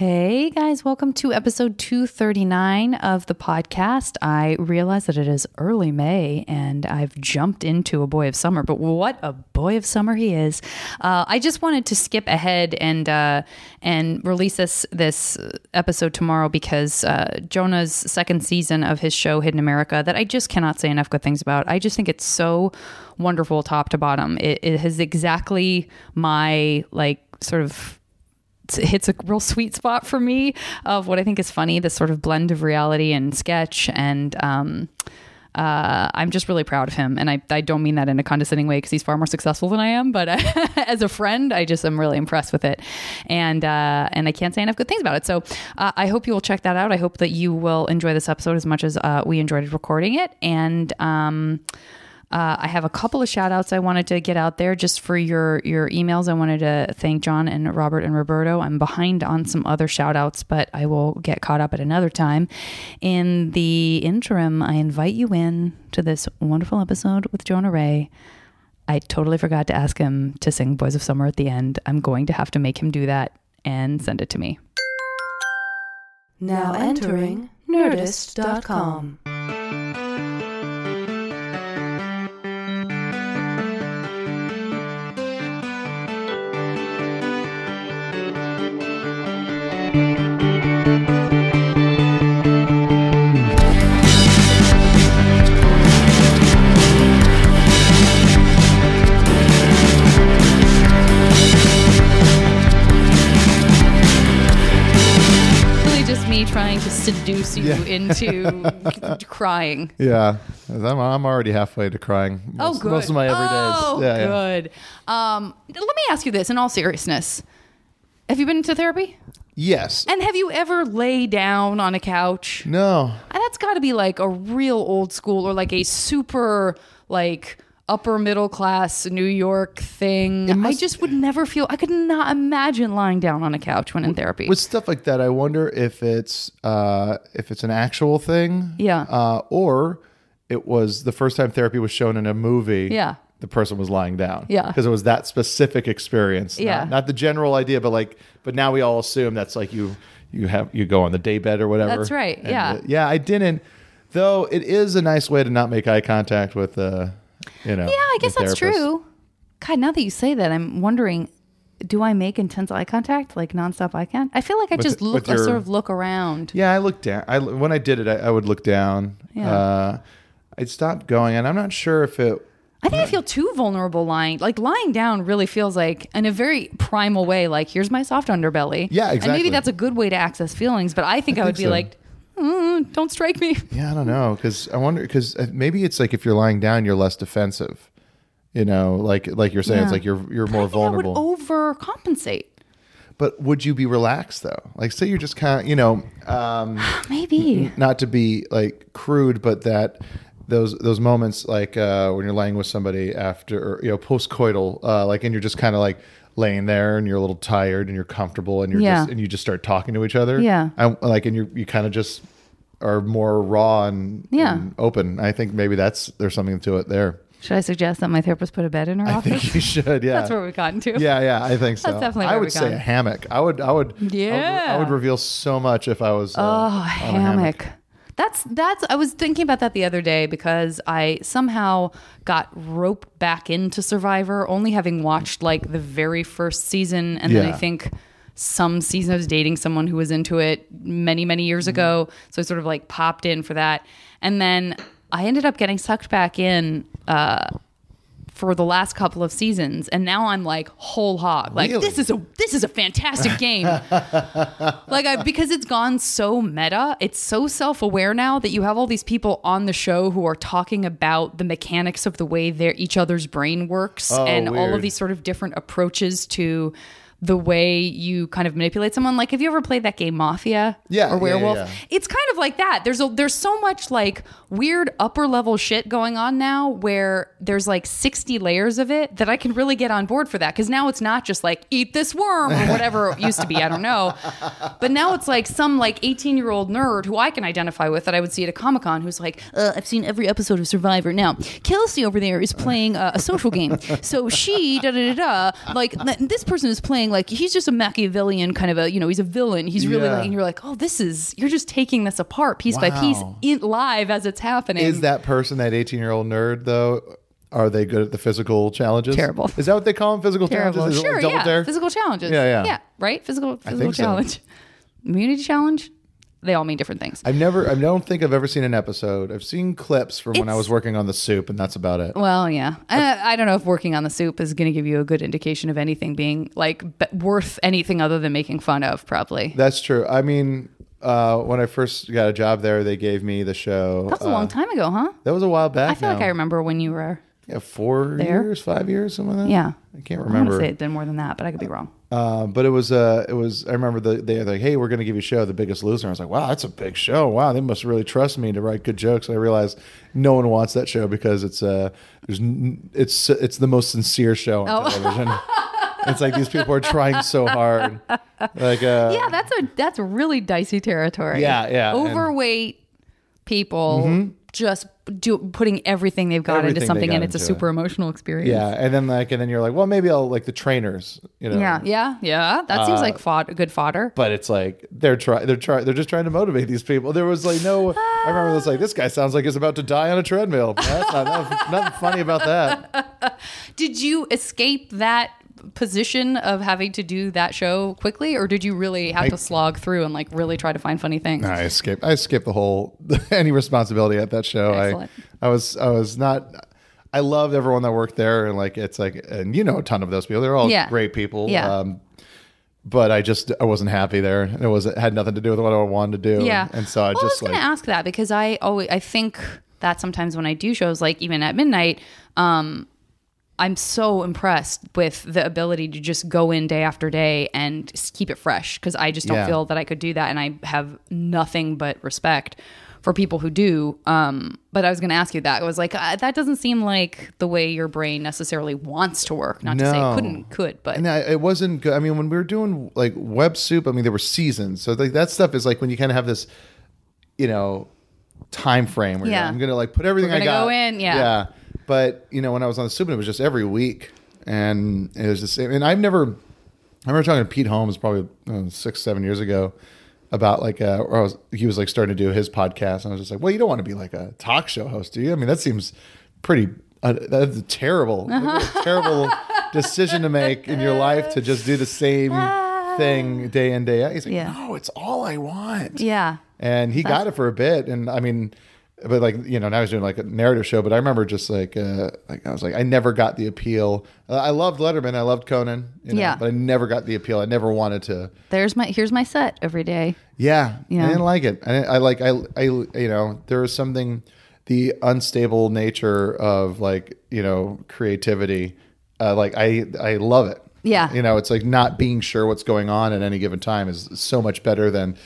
Hey guys, welcome to episode 239 of the podcast. I realize that it is early May and I've jumped into a boy of summer, but what a boy of summer he is. Uh, I just wanted to skip ahead and uh, and release this this episode tomorrow because uh, Jonah's second season of his show Hidden America that I just cannot say enough good things about. I just think it's so wonderful top to bottom. It, it has exactly my like sort of hits a real sweet spot for me of what I think is funny, this sort of blend of reality and sketch. And um, uh, I'm just really proud of him. And I, I don't mean that in a condescending way because he's far more successful than I am. But as a friend, I just am really impressed with it. And uh, and I can't say enough good things about it. So uh, I hope you will check that out. I hope that you will enjoy this episode as much as uh, we enjoyed recording it. And um, uh, I have a couple of shout outs I wanted to get out there just for your your emails. I wanted to thank John and Robert and Roberto. I'm behind on some other shout outs, but I will get caught up at another time. In the interim, I invite you in to this wonderful episode with Jonah Ray. I totally forgot to ask him to sing Boys of Summer at the end. I'm going to have to make him do that and send it to me. Now entering Nerdist.com. me trying to seduce you Yeah. into crying. Yeah, I'm, I'm already halfway to crying. Oh, Most, good. Most of my everydays. Oh, yeah, yeah. good. Um, let me ask you this in all seriousness. Have you been to therapy? Yes. And have you ever lay down on a couch? No. And That's got to be like a real old school or like a super like upper middle class New York thing. I just would never feel I could not imagine lying down on a couch when in therapy. With stuff like that, I wonder if it's uh, if it's an actual thing. Yeah. Uh, or it was the first time therapy was shown in a movie. Yeah. The person was lying down. Yeah. Because it was that specific experience. not- Yeah. Not, the general idea, but like, but now we all assume that's like you you have you go on the day bed or whatever. That's right, And, yeah. uh, yeah. I didn't. Though it is a nice way to not make eye contact with. Uh, you know. yeah, I guess that's therapist. true. God, now that you say that, I'm wondering do I make intense eye contact, like nonstop eye contact? I feel like I With- just look, with I sort of look around. Yeah, I looked down. I when I did it, I, I would look down. Yeah. Uh, I stopped going, and I'm not sure if it. I think I feel too vulnerable lying. Like lying down really feels like, in a very primal way, like here's my soft underbelly. Yeah, exactly. And maybe that's a good way to access feelings, but I think I, would be so. like, mm, don't strike me. Yeah, I don't know because I wonder because maybe it's like if you're lying down, you're less defensive. You know, like like you're saying, it's like you're you're more think I would vulnerable. overcompensate. but would you be relaxed though? Like, say you're just kind of you know, um, Maybe. not to be like crude, but that those those moments like uh, when you're laying with somebody after or, you know postcoital, uh, like and you're just kind of like laying there and you're a little tired and you're comfortable and you're Yeah. just and you just start talking to each other. Yeah. I, like and you you kind of just are more raw and, Yeah. and open. I think maybe that's there's something to it there. Should I suggest that my therapist put a bed in her I office? think you should. Yeah. That's where we've gotten to. yeah, yeah, I think so. That's definitely I where would we've say gone. a hammock. I would, I would, I would- Yeah. I would, reveal so much if I was. Uh, Oh, a hammock. That's that's I was thinking about that the other day because I somehow got roped back into Survivor only having watched like the very first season and then I think some season I was dating someone who was into it many many years Mm-hmm. ago. So I sort of like popped in for that. And then I ended up getting sucked back in uh for the last couple of seasons. And now I'm like whole hog. Like Really? this is a this is a fantastic game. Like I, because it's gone so meta it's so self-aware now that you have all these people on the show who are talking about the mechanics of the way their each other's brain works Oh, and all of these sort of different approaches to the way you kind of manipulate someone like have you ever played that game mafia Yeah, yeah, or yeah, werewolf yeah. it's kind of like that there's a there's so much like weird upper level shit going on now where there's like 60 layers of it that I can really get on board for that because now it's not just like eat this worm or whatever it used to be I don't know but now it's like some like 18 year old nerd who I can identify with that I would see at a Comic Con who's like, uh, I've seen every episode of Survivor. Now, Kelsey over there is playing uh, a social game. So she, da da da da, like this person is playing saying like he's just a Machiavellian kind of a you know he's a villain. He's really Yeah. like, and you're like, oh, this is you're just taking this apart piece by piece in, live as it's happening. Is that person that 18 year old nerd though? Are they good at the physical challenges? Terrible. Is that what they call them? Physical terrible? challenges? Is Sure, like double yeah, dare? physical challenges. Yeah, yeah. yeah, right. Physical physical think so. challenge, immunity challenge. They all mean different things. I've never. I don't think I've ever seen an episode. I've seen clips from when I was working on the soup, and that's about it. Well, yeah. I, I don't know if working on the soup is going to give you a good indication of anything being like worth anything other than making fun of. Probably. That's true. I mean, uh, when I first got a job there, they gave me the show. That was a uh, long time ago, huh? That was a while back. I feel like. I remember when you were. Yeah, four There? years, five years, something like that. Yeah. I can't remember. I want to say it did more than that, but I could be wrong. Uh, but it was uh, it was. I remember the they were like, "Hey, we're going to give you a show, The Biggest Loser." I was like, "Wow, that's a big show. Wow, they must really trust me to write good jokes." And I realized no one wants that show because it's uh, there's n- it's it's the most sincere show on Oh. television. it's like these people are trying so hard. Like, uh, Yeah, that's a that's really dicey territory. Yeah, yeah, and- Mm-hmm. Just do putting everything they've got Everything into something, got and it's a super emotional experience. yeah, and then like, and then you're like, well, maybe I'll like the trainers, you know. Yeah, yeah, yeah. That seems Uh, like fod- good fodder. but it's like they're try they're try they're just trying to motivate these people. There was like no, I remember this like this guy sounds like he's about to die on a treadmill. That's not nothing funny about that. Did you escape that position of having to do that show quickly, or did you really have to slog through and like really try to find funny things? I escaped. I skipped the whole any responsibility at that show. Excellent. I I was I was not. I loved everyone that worked there, and like it's like, and you know, a ton of those people. They're all Yeah. great people. Yeah. Um, but I just I wasn't happy there. It was it had nothing to do with what I wanted to do. Yeah. and, and so I well, just I was like to ask that because I always I think that sometimes when I do shows like even at midnight, um, I'm so impressed with the ability to just go in day after day and keep it fresh because I just don't Yeah. feel that I could do that, and I have nothing but respect for people who do. Um, but I was going to ask you that. I was like, uh, that doesn't seem like the way your brain necessarily wants to work. Not to say No. it couldn't, could, but And it wasn't good. I mean, when we were doing like web soup, I mean, there were seasons. So like that stuff is like when you kind of have this, you know, time frame where Yeah. I'm gonna like put everything I got go in, yeah. yeah. But you know, when I was on the soup, it was just every week, and it was the same. And I've never, I remember talking to Pete Holmes probably uh, six, seven years ago about like uh, or I was, he was like starting to do his podcast, and I was just like, well, you don't want to be like a talk show host, do you? I mean, that seems pretty. Uh, that's a terrible, like, a terrible decision to make in your life to just do the same thing day in day out. He's like, Yeah. no, it's all I want yeah. and he got it for a bit and i mean but like you know now he's doing like a narrative show but i remember just like uh like i was like i never got the appeal Uh, i loved letterman i loved conan you know, Yeah. but i never got the appeal i never wanted to There's my here's my set every day. yeah, Yeah. i didn't like it i, I like I, I you know there was something the unstable nature of like you know creativity uh, like i i love it Yeah. you know it's like not being sure what's going on at any given time is so much better than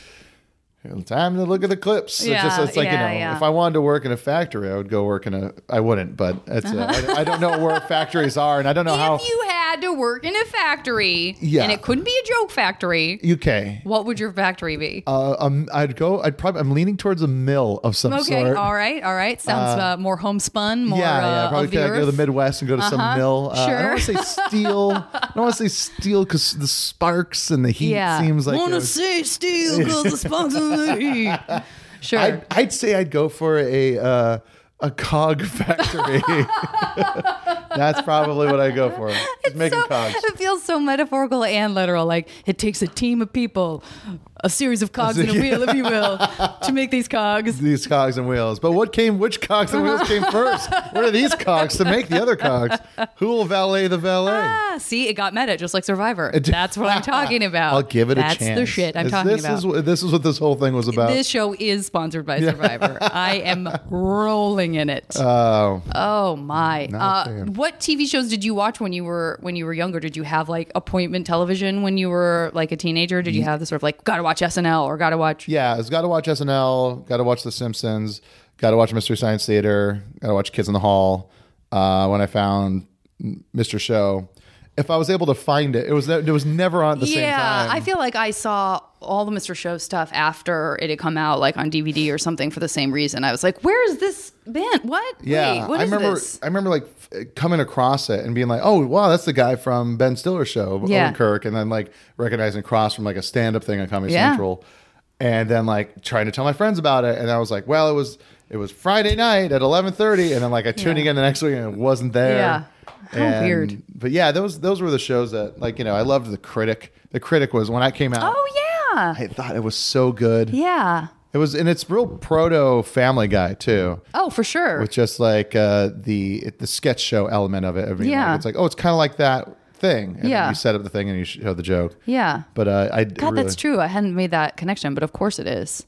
time to look at the clips. it's just Yeah, it's like yeah, you know, yeah. if I wanted to work in a factory, I would go work in a. I wouldn't, but it's. A, I, I don't know where factories are, and I don't know how. If you had to work in a factory, Yeah. and it couldn't be a joke factory, UK. what would your factory be? Uh, um, I'd go. I'd probably. I'm leaning towards a mill of some okay, sort. Okay, all right, all right. Sounds uh, more homespun, more yeah, uh, yeah. Probably of the could go to the. Midwest and go to some Uh-huh, mill. Uh, I don't want to say steel. I don't want to say steel because the sparks and the heat yeah, seems like. it wanna say steel because the sparks Sure. I'd, I'd say I'd go for a uh, a cog factory. That's probably what I go for. Just making so, cogs. It feels so metaphorical and literal. Like it takes a team of people, a series of cogs and a wheel, if you will, to make these cogs. These cogs and wheels. But what came? Which cogs and wheels came first? What are these cogs to make the other cogs? Who will valet the valet? Ah, see, it got meta, just like Survivor. That's what I'm talking about. I'll give it That's a chance. That's the shit I'm This- talking this about. Is, this is what this whole thing was about. this show is sponsored by Survivor. I am rolling in it. Oh, oh my! Uh, what TV shows did you watch when you were when you were younger? Did you have like appointment television when you were like a teenager? Did you have the sort of like gotta watch SNL or gotta watch? yeah. It's got to watch SNL. Got to watch The Simpsons. Got to watch Mystery Science Theater. Got to watch Kids in the Hall. Uh, when I found Mr. Show, if I was able to find it, it was it was never on at the same time. yeah. I feel like I saw all the Mr. Show stuff after it had come out, like on DVD or something, for the same reason. I was like, "Where is this band? What? Yeah, Wait, what I is remember. this?" I remember like coming across it and being like, "Oh, wow, that's the guy from Ben Stiller show, Yeah. Odenkirk," and then like recognizing Cross from like a stand-up thing on Comedy Yeah. Central, and then like trying to tell my friends about it, and I was like, "Well, it was it was Friday night at eleven thirty, and then like I tuned Yeah. in the next week and it wasn't there." Yeah. How And- weird. But yeah, those those were the shows that like you know I loved the critic. The critic was when I came out. Oh yeah, I thought it was so good. yeah. It was, and it's real proto Family Guy too Oh, for sure. with just like uh, the the sketch show element of it. I mean, Yeah. like, it's like oh, it's kind of like that thing. And Yeah. you set up the thing and you show the joke. yeah. But uh, I God, really, that's true. I hadn't made that connection, but of course it is.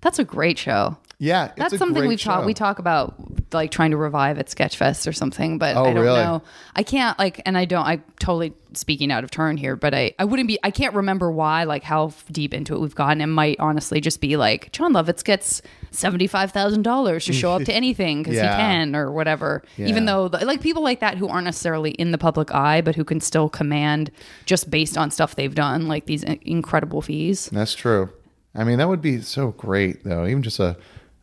That's a great show. Yeah, it's That's a something we've talked. We talk about like trying to revive at Sketchfest or something, but Oh, I don't really? know. I can't like, and I don't. I'm totally speaking out of turn here, but I I wouldn't be. I can't remember why, like how deep into it we've gotten. It might honestly just be like Jon Lovitz gets seventy five thousand dollars to show up to anything because Yeah. he can or whatever. Yeah. Even though like people like that who aren't necessarily in the public eye, but who can still command just based on stuff they've done, like these incredible fees. That's true. I mean, that would be so great though. Even just a.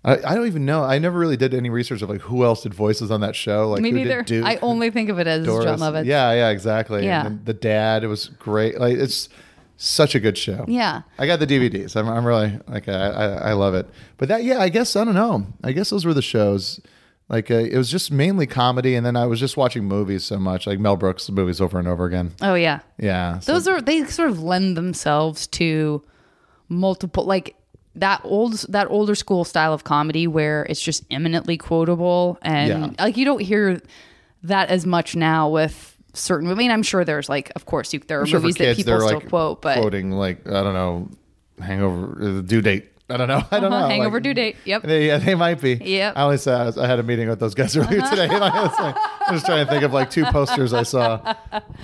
I, I don't even know. I never really did any research of like who else did voices on that show. Like Me neither. Duke, I only think of it as Doris. Jon Lovitz. Yeah, yeah, exactly. Yeah. And the dad, it was great. Like it's such a good show. Yeah. I got the DVDs. I'm, I'm really like I, I, I love it. But that yeah, I guess I don't know. I guess those were the shows. Like uh, it was just mainly comedy, and then I was just watching movies so much, like Mel Brooks movies over and over again. Oh yeah. Yeah, so- those are they sort of lend themselves to multiple like that old that older school style of comedy where it's just eminently quotable and Yeah. like you don't hear that as much now with certain I mean I'm sure there's like of course you, there are I'm sure movies that kids people still like quote but quoting like I don't know, Hangover, uh, the due date. I don't know. I don't Uh-huh, know. Hangover Like, due date. Yep. They, yeah, they might be. Yep. I only said I, had a meeting with those guys earlier today. and I was, like, was trying to think of like two posters I saw,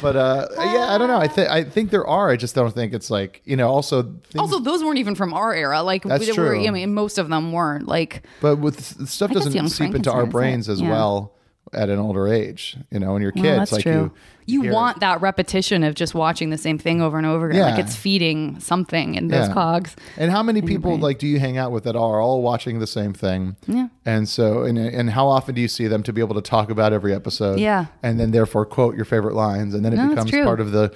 but uh, yeah, I don't know. I think I think there are. I just don't think it's like you know. Also, things, also those weren't even from our era like That's were, true. I mean most of them weren't like but with stuff doesn't seep into our brains as Yeah. well at an older age. You know, when you're kids, Well, that's like true. you, You want that repetition of just watching the same thing over and over again. Like it's feeding something in those Yeah. cogs. And how many people like do you hang out with that are all watching the same thing? Yeah. And so, and and how often do you see them to be able to talk about every episode? Yeah. And then therefore quote your favorite lines, and then it No, becomes part of the,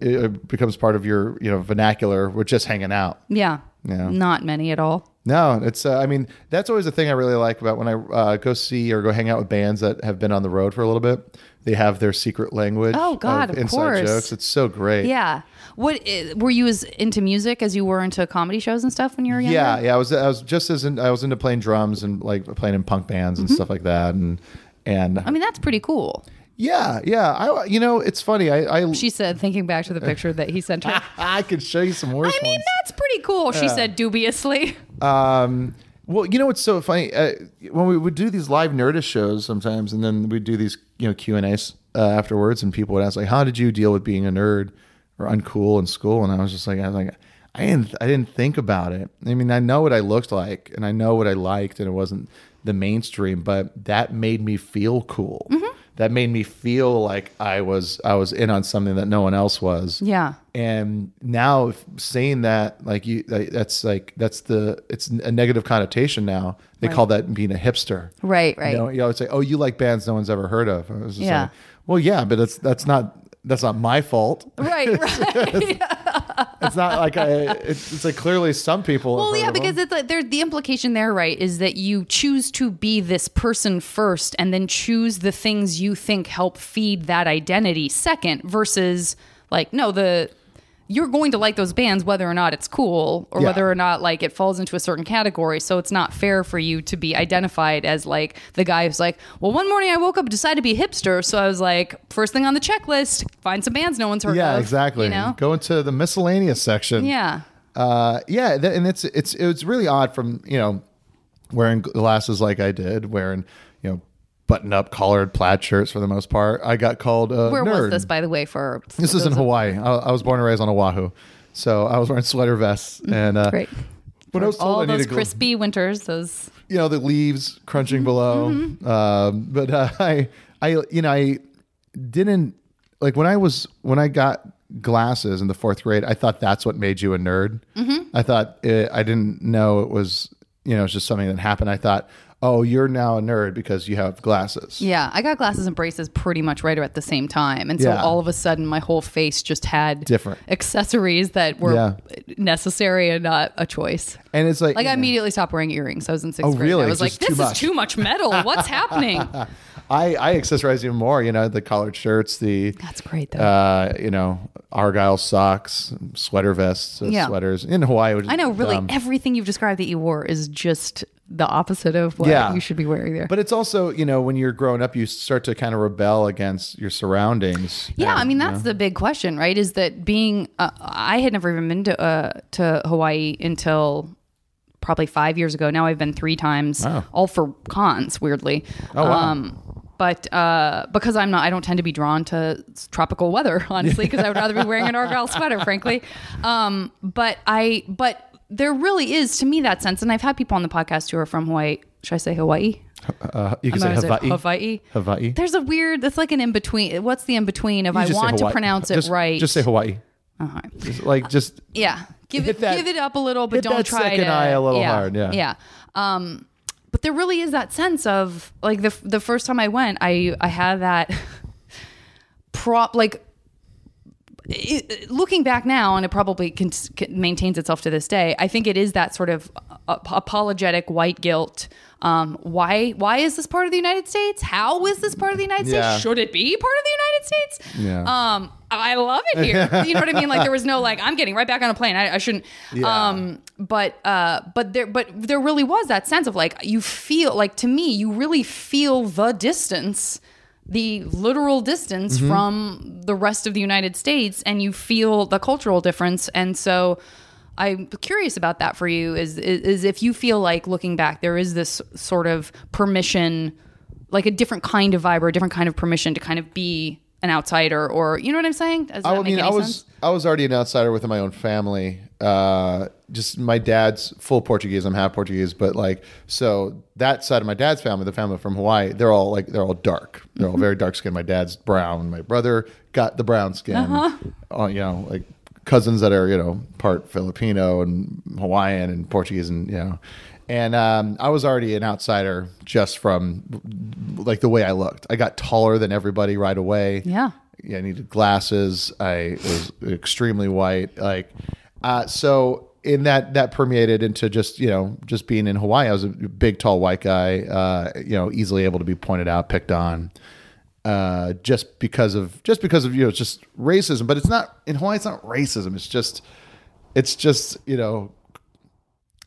it becomes part of your you know vernacular. We're just hanging out. Yeah. Yeah. Not many at all. No, it's. Uh, I mean, that's always the thing I really like about when I uh, go see or go hang out with bands that have been on the road for a little bit. They have their secret language. Oh, God, of inside course. jokes. It's so great. Yeah. What were you as into music as you were into comedy shows and stuff when you were younger? Yeah, yeah. I was I was just as in, I was into playing drums and like playing in punk bands and stuff like that, and and Mm-hmm. I mean, that's pretty cool. Yeah, yeah. I you know it's funny. I I, She said, thinking back to the picture that he sent her. I could show you some worse I mean, ones. that's pretty cool. She said dubiously. Um, well, you know what's so funny? Uh, when we would do these live Nerdist shows sometimes, and then we'd do these you know Q and A's uh, afterwards, and people would ask like, "How did you deal with being a nerd or uncool in school?" And I was just like, I was like, I didn't, I didn't think about it. I mean, I know what I looked like, and I know what I liked, and it wasn't the mainstream, but that made me feel cool. That made me feel like I was, I was in on something that no one else was Yeah. and now if saying that like you that's like that's the it's a negative connotation now they call that being a hipster Right, right. you know you always say oh you like bands no one's ever heard of I was just Yeah. like, well yeah but it's that's not that's not my fault Right, right. it's not like i it's, it's like clearly some people Well, yeah, because it's like there's the implication there, right, is that you choose to be this person first and then choose the things you think help feed that identity second versus like no, the you're going to like those bands whether or not it's cool or Yeah. whether or not like it falls into a certain category. So it's not fair for you to be identified as like the guy who's like, well, one morning I woke up and decided to be a hipster, so I was like, first thing on the checklist, find some bands no one's heard yeah of. exactly You know? go into the miscellaneous section Yeah. uh, yeah, that, and it's it's it's really odd from you know wearing glasses like I did, wearing you know button up collared plaid shirts for the most part. I got called a Where nerd. was this, by the way? For This is in Hawaii. I, I was born and raised on Oahu, so I was wearing sweater vests and uh, Great. When I was told all I those needed gl- crispy winters, those you know the leaves crunching Mm-hmm. below. Um, but uh, I, I, you know, I didn't like when I was when I got glasses in the fourth grade, I thought that's what made you a nerd. Mm-hmm. I thought it, I didn't know it was you know it's just something that happened. I thought, oh, you're now a nerd because you have glasses. Yeah, I got glasses and braces pretty much right at the same time. And so Yeah. all of a sudden my whole face just had Different. accessories that were Yeah. necessary and not a choice. And it's like Like I know, immediately stopped wearing earrings. I was in sixth Oh, grade. really? I was like, this is much. too much metal. What's happening? I I accessorize even more. You know, the collared shirts, the That's great though. uh, you know, argyle socks, sweater vests, uh, Yeah. sweaters in Hawaii. Is I know, really, dumb. everything you've described that you wore is just the opposite of what Yeah. you should be wearing there. But it's also, you know, when you're growing up, you start to kind of rebel against your surroundings. Yeah, And, I mean you that's know, the big question, right? Is that being? Uh, I had never even been to uh, to Hawaii until probably five years ago. Now I've been three times, Wow. all for cons. Weirdly, Oh, wow. um, but uh, because I'm not, I don't tend to be drawn to tropical weather, honestly, because I would rather be wearing an argyle sweater, frankly. Um, but I, but there really is to me that sense, and I've had people on the podcast who are from Hawaii. Should I say Hawaii? uh, you can say Hawaii. Hawaii. Hawaii. There's a weird. It's like an in between. What's the in between of You I want to pronounce it Just- right? Just say Hawaii. Uh-huh. Just, like just Yeah, give it that- give it up a little, but don't try second to. eye a little yeah, hard, yeah. yeah. Um, but there really is that sense of like the the first time I went, I I had that prop like. It- looking back now, and it probably can, can, maintains itself to this day. I think it is that sort of uh, apologetic white guilt. Um, why? Why is this part of the United States? How is this part of the United Yeah. States? Should it be part of the United States? Yeah. Um, I love it here. you know what I mean? Like there was no like I'm getting right back on a plane. I, I shouldn't. Yeah. Um, but uh, but there but there really was that sense of like you feel like to me you really feel the distance, the literal distance Mm-hmm. from the rest of the United States, and you feel the cultural difference. And so. I'm curious about that for you is, is is if you feel like looking back there is this sort of permission like a different kind of vibe or a different kind of permission to kind of be an outsider or you know what I'm saying? Does I mean, I was sense? I was already an outsider within my own family. Uh, just my dad's full Portuguese. I'm half Portuguese, but like so that side of my dad's family, the family from Hawaii, they're all like they're all dark. They're Mm-hmm. all very dark skinned. My dad's brown. My brother got the brown skin. Uh-huh. Uh, you know, like cousins that are you know part Filipino and Hawaiian and Portuguese and you know. And um, I was already an outsider just from like the way I looked. I got taller than everybody right away Yeah. yeah, I needed glasses. I was extremely white. Like, uh, so in that that permeated into just you know just being in Hawaii. I was a big, tall, white guy. Uh, you know, easily able to be pointed out, picked on, uh, just because of just because of you know just racism. But it's not in Hawaii. It's not racism. It's just it's just you know.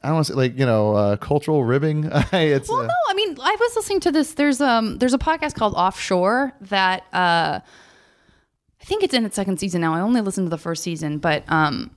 I don't want to say like you know uh, cultural ribbing. it's Well, uh, no, I mean, I was listening to this. There's um, there's a podcast called Offshore that uh, I think it's in its second season now. I only listened to the first season, but um,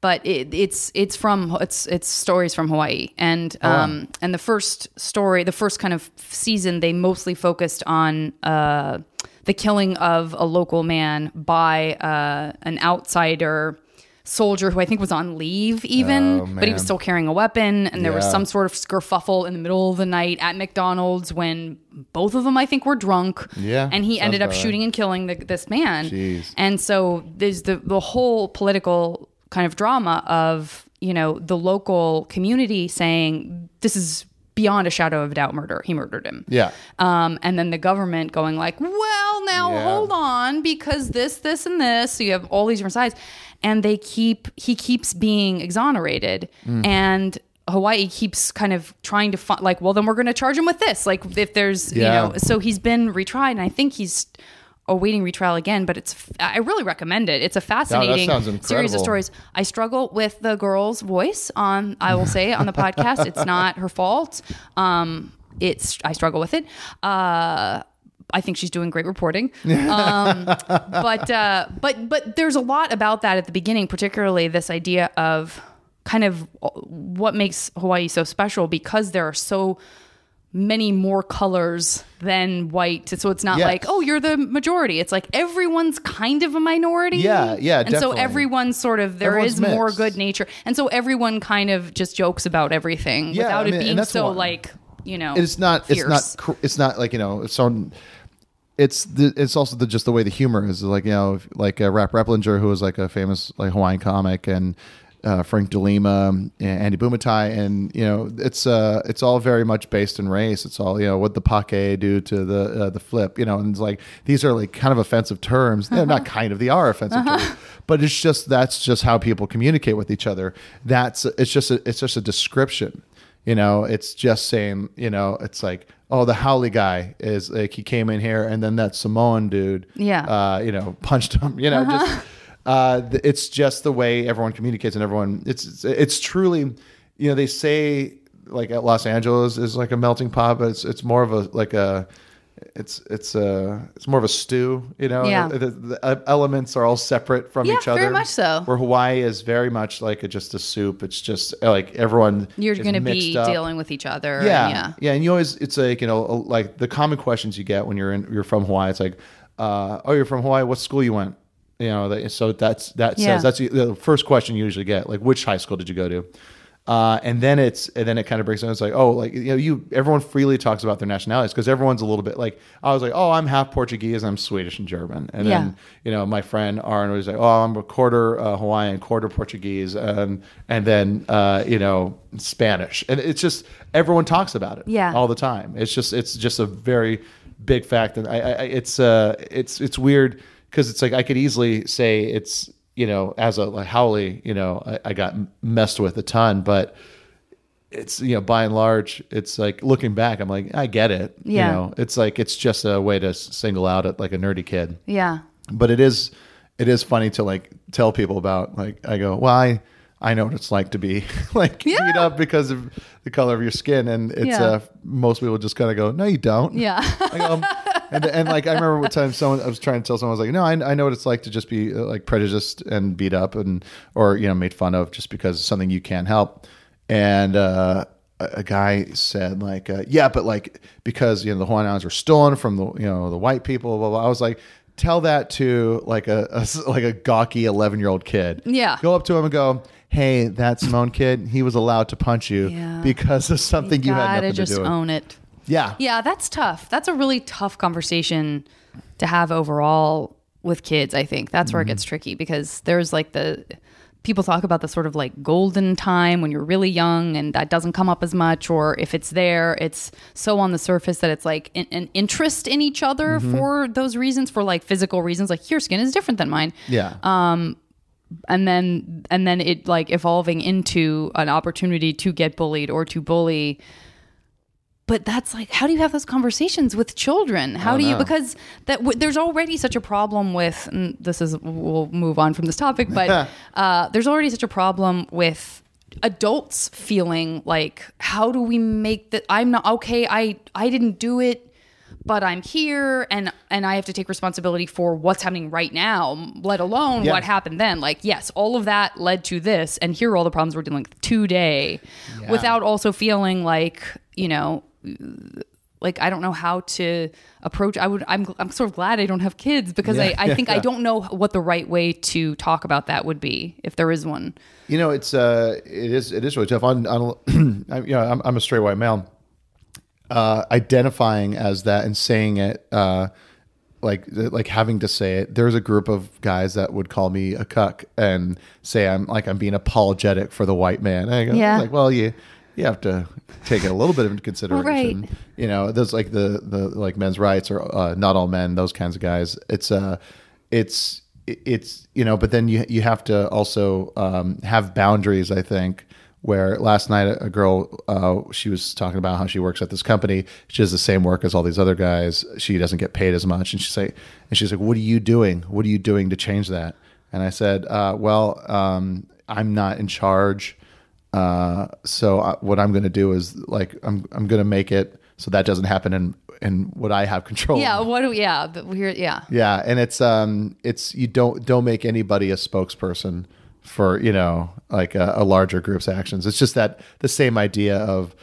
but it, it's it's from it's it's stories from Hawaii, and um, and the first story, the first kind of season, they mostly focused on uh, the killing of a local man by uh, an outsider soldier who I think was on leave even, Oh, but he was still carrying a weapon, and there was some sort of skerfuffle in the middle of the night at McDonald's when both of them I think were drunk. Yeah, and he ended up about right. shooting and killing the, this man. Jeez. And so there's the the whole political kind of drama of you know the local community saying this is beyond a shadow of a doubt murder. He murdered him. yeah. Um, and then the government going like, well, now Yeah. hold on because this, this, and this. So you have all these different sides, and they keep he keeps being exonerated, Mm. and Hawaii keeps kind of trying to find like, well, then we're going to charge him with this. Like if there's Yeah. you know, so he's been retried, and I think he's awaiting retrial again. But it's I really recommend it. It's a fascinating series of stories. I struggle with the girl's voice on I will say on the podcast. It's not her fault. Um, it's I struggle with it. Uh, I think she's doing great reporting. Um, but uh, but but there's a lot about that at the beginning, particularly this idea of kind of what makes Hawaii so special because there are so many more colors than white. So it's not Yes. like, oh, you're the majority. It's like everyone's kind of a minority. Yeah, yeah, And so definitely. everyone's sort of there Everyone's is more good nature. And so everyone kind of just jokes about everything Yeah, without I mean, it being so why- like, you know, it's not it's not it's not like you know if someone it's the, it's also the, just the way the humor is like you know like uh, Rap Reiplinger who was like a famous like Hawaiian comic and uh, Frank De Lima and Andy Bumatai and you know it's uh it's all very much based in race. It's all you know what the pake do to the uh, the flip you know and it's like these are like kind of offensive terms. They're not kind of they are offensive terms but it's just that's just how people communicate with each other. That's it's just a, it's just a description you know, it's just saying, you know, it's like, oh, the haole guy is like he came in here, and then that Samoan dude, Yeah. uh, you know, punched him. You know, just uh, it's just the way everyone communicates, and everyone. It's it's, it's truly, you know, they say like at Los Angeles is like a melting pot, but it's it's more of a like a. It's it's a it's more of a stew, you know. Yeah. The, the elements are all separate from Yeah, each other. very much so. Where Hawaii is very much like a, just a soup. It's just like everyone. You're going to be up. dealing with each other. and Yeah, yeah. yeah, and you always it's like you know like the common questions you get when you're in you're from Hawaii. It's like, uh, oh, you're from Hawaii. What school you went? You know, so that's that Yeah. says that's the first question you usually get. Like, which high school did you go to? Uh, and then it's and then it kind of breaks down. It's like, oh, like you know, you everyone freely talks about their nationalities because everyone's a little bit like I was like, oh, I'm half Portuguese, I'm Swedish and German, and Yeah. then you know my friend Aaron was like, oh, I'm a quarter uh, Hawaiian, quarter Portuguese, and and then uh, you know Spanish, and it's just everyone talks about it, Yeah. all the time. It's just it's just a very big fact, and I, I I- it's uh it's it's weird because it's like I could easily say it's you know as a like haole, you know I, I got messed with a ton, but it's you know by and large it's like looking back i'm like i get it Yeah. you know it's like it's just a way to single out it like a nerdy kid Yeah. but it is it is funny to like tell people about like i go well i i know what it's like to be like Yeah. beat up because of the color of your skin and it's Yeah. uh most people just kind of go no you don't Yeah. I go, um, and, and like I remember one time someone I was trying to tell someone I was like, no, I, I know what it's like to just be uh, like prejudiced and beat up and or you know made fun of just because of something you can't help. And uh, a, a guy said like, uh, yeah, but like because you know the Hawaiian Islands were stolen from the you know the white people. Blah, blah. I was like. Tell that to like a like a gawky eleven year old kid. Yeah. go up to him and go, "Hey, that Samoan kid, he was allowed to punch you Yeah. because of something you, had gotta nothing just to do with." own it. Yeah, Yeah, that's tough. That's a really tough conversation to have overall with kids, I think. That's where it Mm-hmm. gets tricky because there's like the people talk about the sort of like golden time when you're really young and that doesn't come up as much or if it's there it's so on the surface that it's like an, an interest in each other Mm-hmm. for those reasons for like physical reasons like your skin is different than mine yeah. and then and then it like evolving into an opportunity to get bullied or to bully but that's like how do you have those conversations with children how do you know. because that w- there's already such a problem with and this is we'll move on from this topic but uh, there's already such a problem with adults feeling like how do we make that i'm not okay i i didn't do it but I'm here and and I have to take responsibility for what's happening right now, let alone Yeah. what happened then. Like, yes, all of that led to this, and here are all the problems we're dealing with today, without also feeling like you know, like I don't know how to approach. I would. I'm I'm sort of glad I don't have kids because Yeah. I I think I don't know what the right way to talk about that would be if there is one. You know, it's uh, it is it is really tough. On, on I'm, you know, I'm, I'm a straight white male. Uh, identifying as that and saying it, uh, like like having to say it. There's a group of guys that would call me a cuck and say I'm like I'm being apologetic for the white man. And I go, Yeah. like, well, you you have to take it a little bit into consideration. Right. You know, those like the the like men's rights or uh, not all men, those kinds of guys. It's uh, it's it's you know, but then you you have to also um, have boundaries. I think where last night a girl uh, she was talking about how she works at this company. She does the same work as all these other guys. She doesn't get paid as much, and she's like, and she's like, "What are you doing? What are you doing to change that?" And I said, uh, "Well, um, I'm not in charge." Uh, so I, what I'm going to do is like I'm I'm going to make it so that doesn't happen in in what I have control. Yeah. of. What do yeah? But we're yeah. Yeah, and it's um it's you don't don't make anybody a spokesperson for you know like a, a larger group's actions. It's just that the same idea of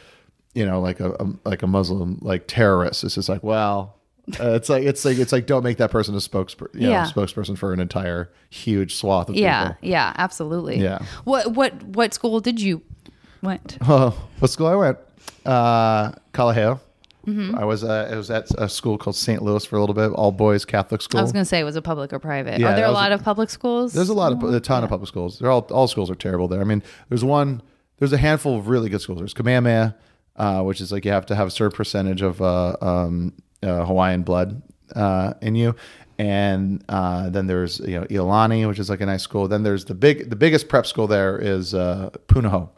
you know like a, a like a Muslim like terrorist. It's just like well. Uh, it's like it's like it's like don't make that person a spokesperson, know, Yeah. spokesperson for an entire huge swath of Yeah. people. Yeah. Yeah, absolutely. Yeah. What what what school did you went? Oh, what school I went? Uh, Kalaheo. I was uh, I was at a school called St. Louis for a little bit, all boys Catholic school. I was going to say, it was it public or private? Yeah, Are there a lot a- of public schools? There's a lot of a ton of public schools. They're all all schools are terrible there. I mean, there's one. There's a handful of really good schools. There's Kamehameha, uh, which is like you have to have a certain percentage of uh, um, uh, Hawaiian blood uh, in you, and uh, then there's you know Iolani, which is like a nice school. Then there's the big the biggest prep school there is uh, Punahou.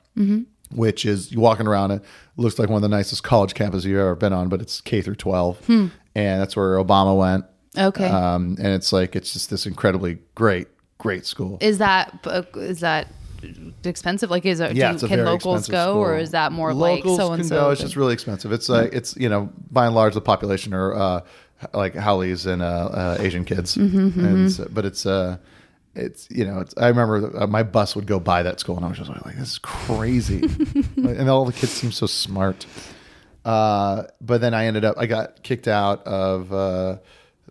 Which is you walking around it looks like one of the nicest college campuses you've ever been on, but it's K through 12, and that's where Obama went. Okay. Um, and it's like it's just this incredibly great, great school. is that is that expensive? Like, is it? yeah, do, can locals go, or is that more locals like so and can so? go? It's just really expensive. It's like it's you know by and large the population are uh, like haoles and uh, uh, Asian kids, Mm-hmm, and so- but it's uh it's you know it's I remember uh, my bus would go by that school and I was just like this is crazy, and all the kids seem so smart. Uh, but then I ended up I got kicked out of uh,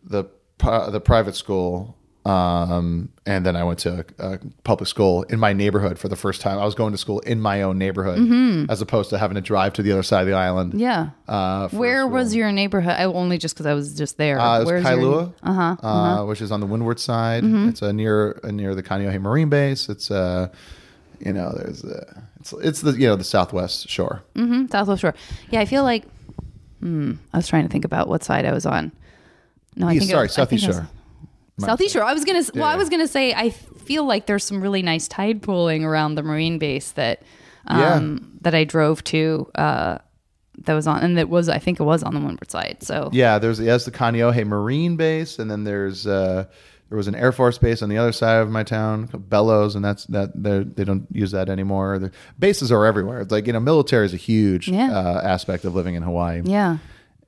the the private school. Um, and then I went to a, a public school in my neighborhood for the first time. I was going to school in my own neighborhood as opposed to having to drive to the other side of the island. Mm-hmm. yeah. Uh, Where was your neighborhood? I only just because I was just there. Uh, it was Where's Kailua, uh-huh, uh, which is on the windward side. Mm-hmm. It's uh, near uh, near the Kaneohe Marine Base. It's uh, you know, there's uh, it's it's the you know the southwest shore. hmm Southwest Shore. Yeah, I feel like. Hmm, I was trying to think about what side I was on. No, I think it sorry, was- southeast shore. Southeast Shore. I was gonna. s well, I was gonna say. I feel like there's some really nice tide pooling around the marine base that, Yeah. um, that I drove to. Uh, that was on, and that was. I think it was on the windward side. So Yeah, there's yes the Kaneohe Marine Base, and then there's uh, there was an Air Force base on the other side of my town, called Bellows, and that's that they don't use that anymore. The bases are everywhere. It's like you know, military is a huge Yeah. uh, aspect of living in Hawaii. yeah.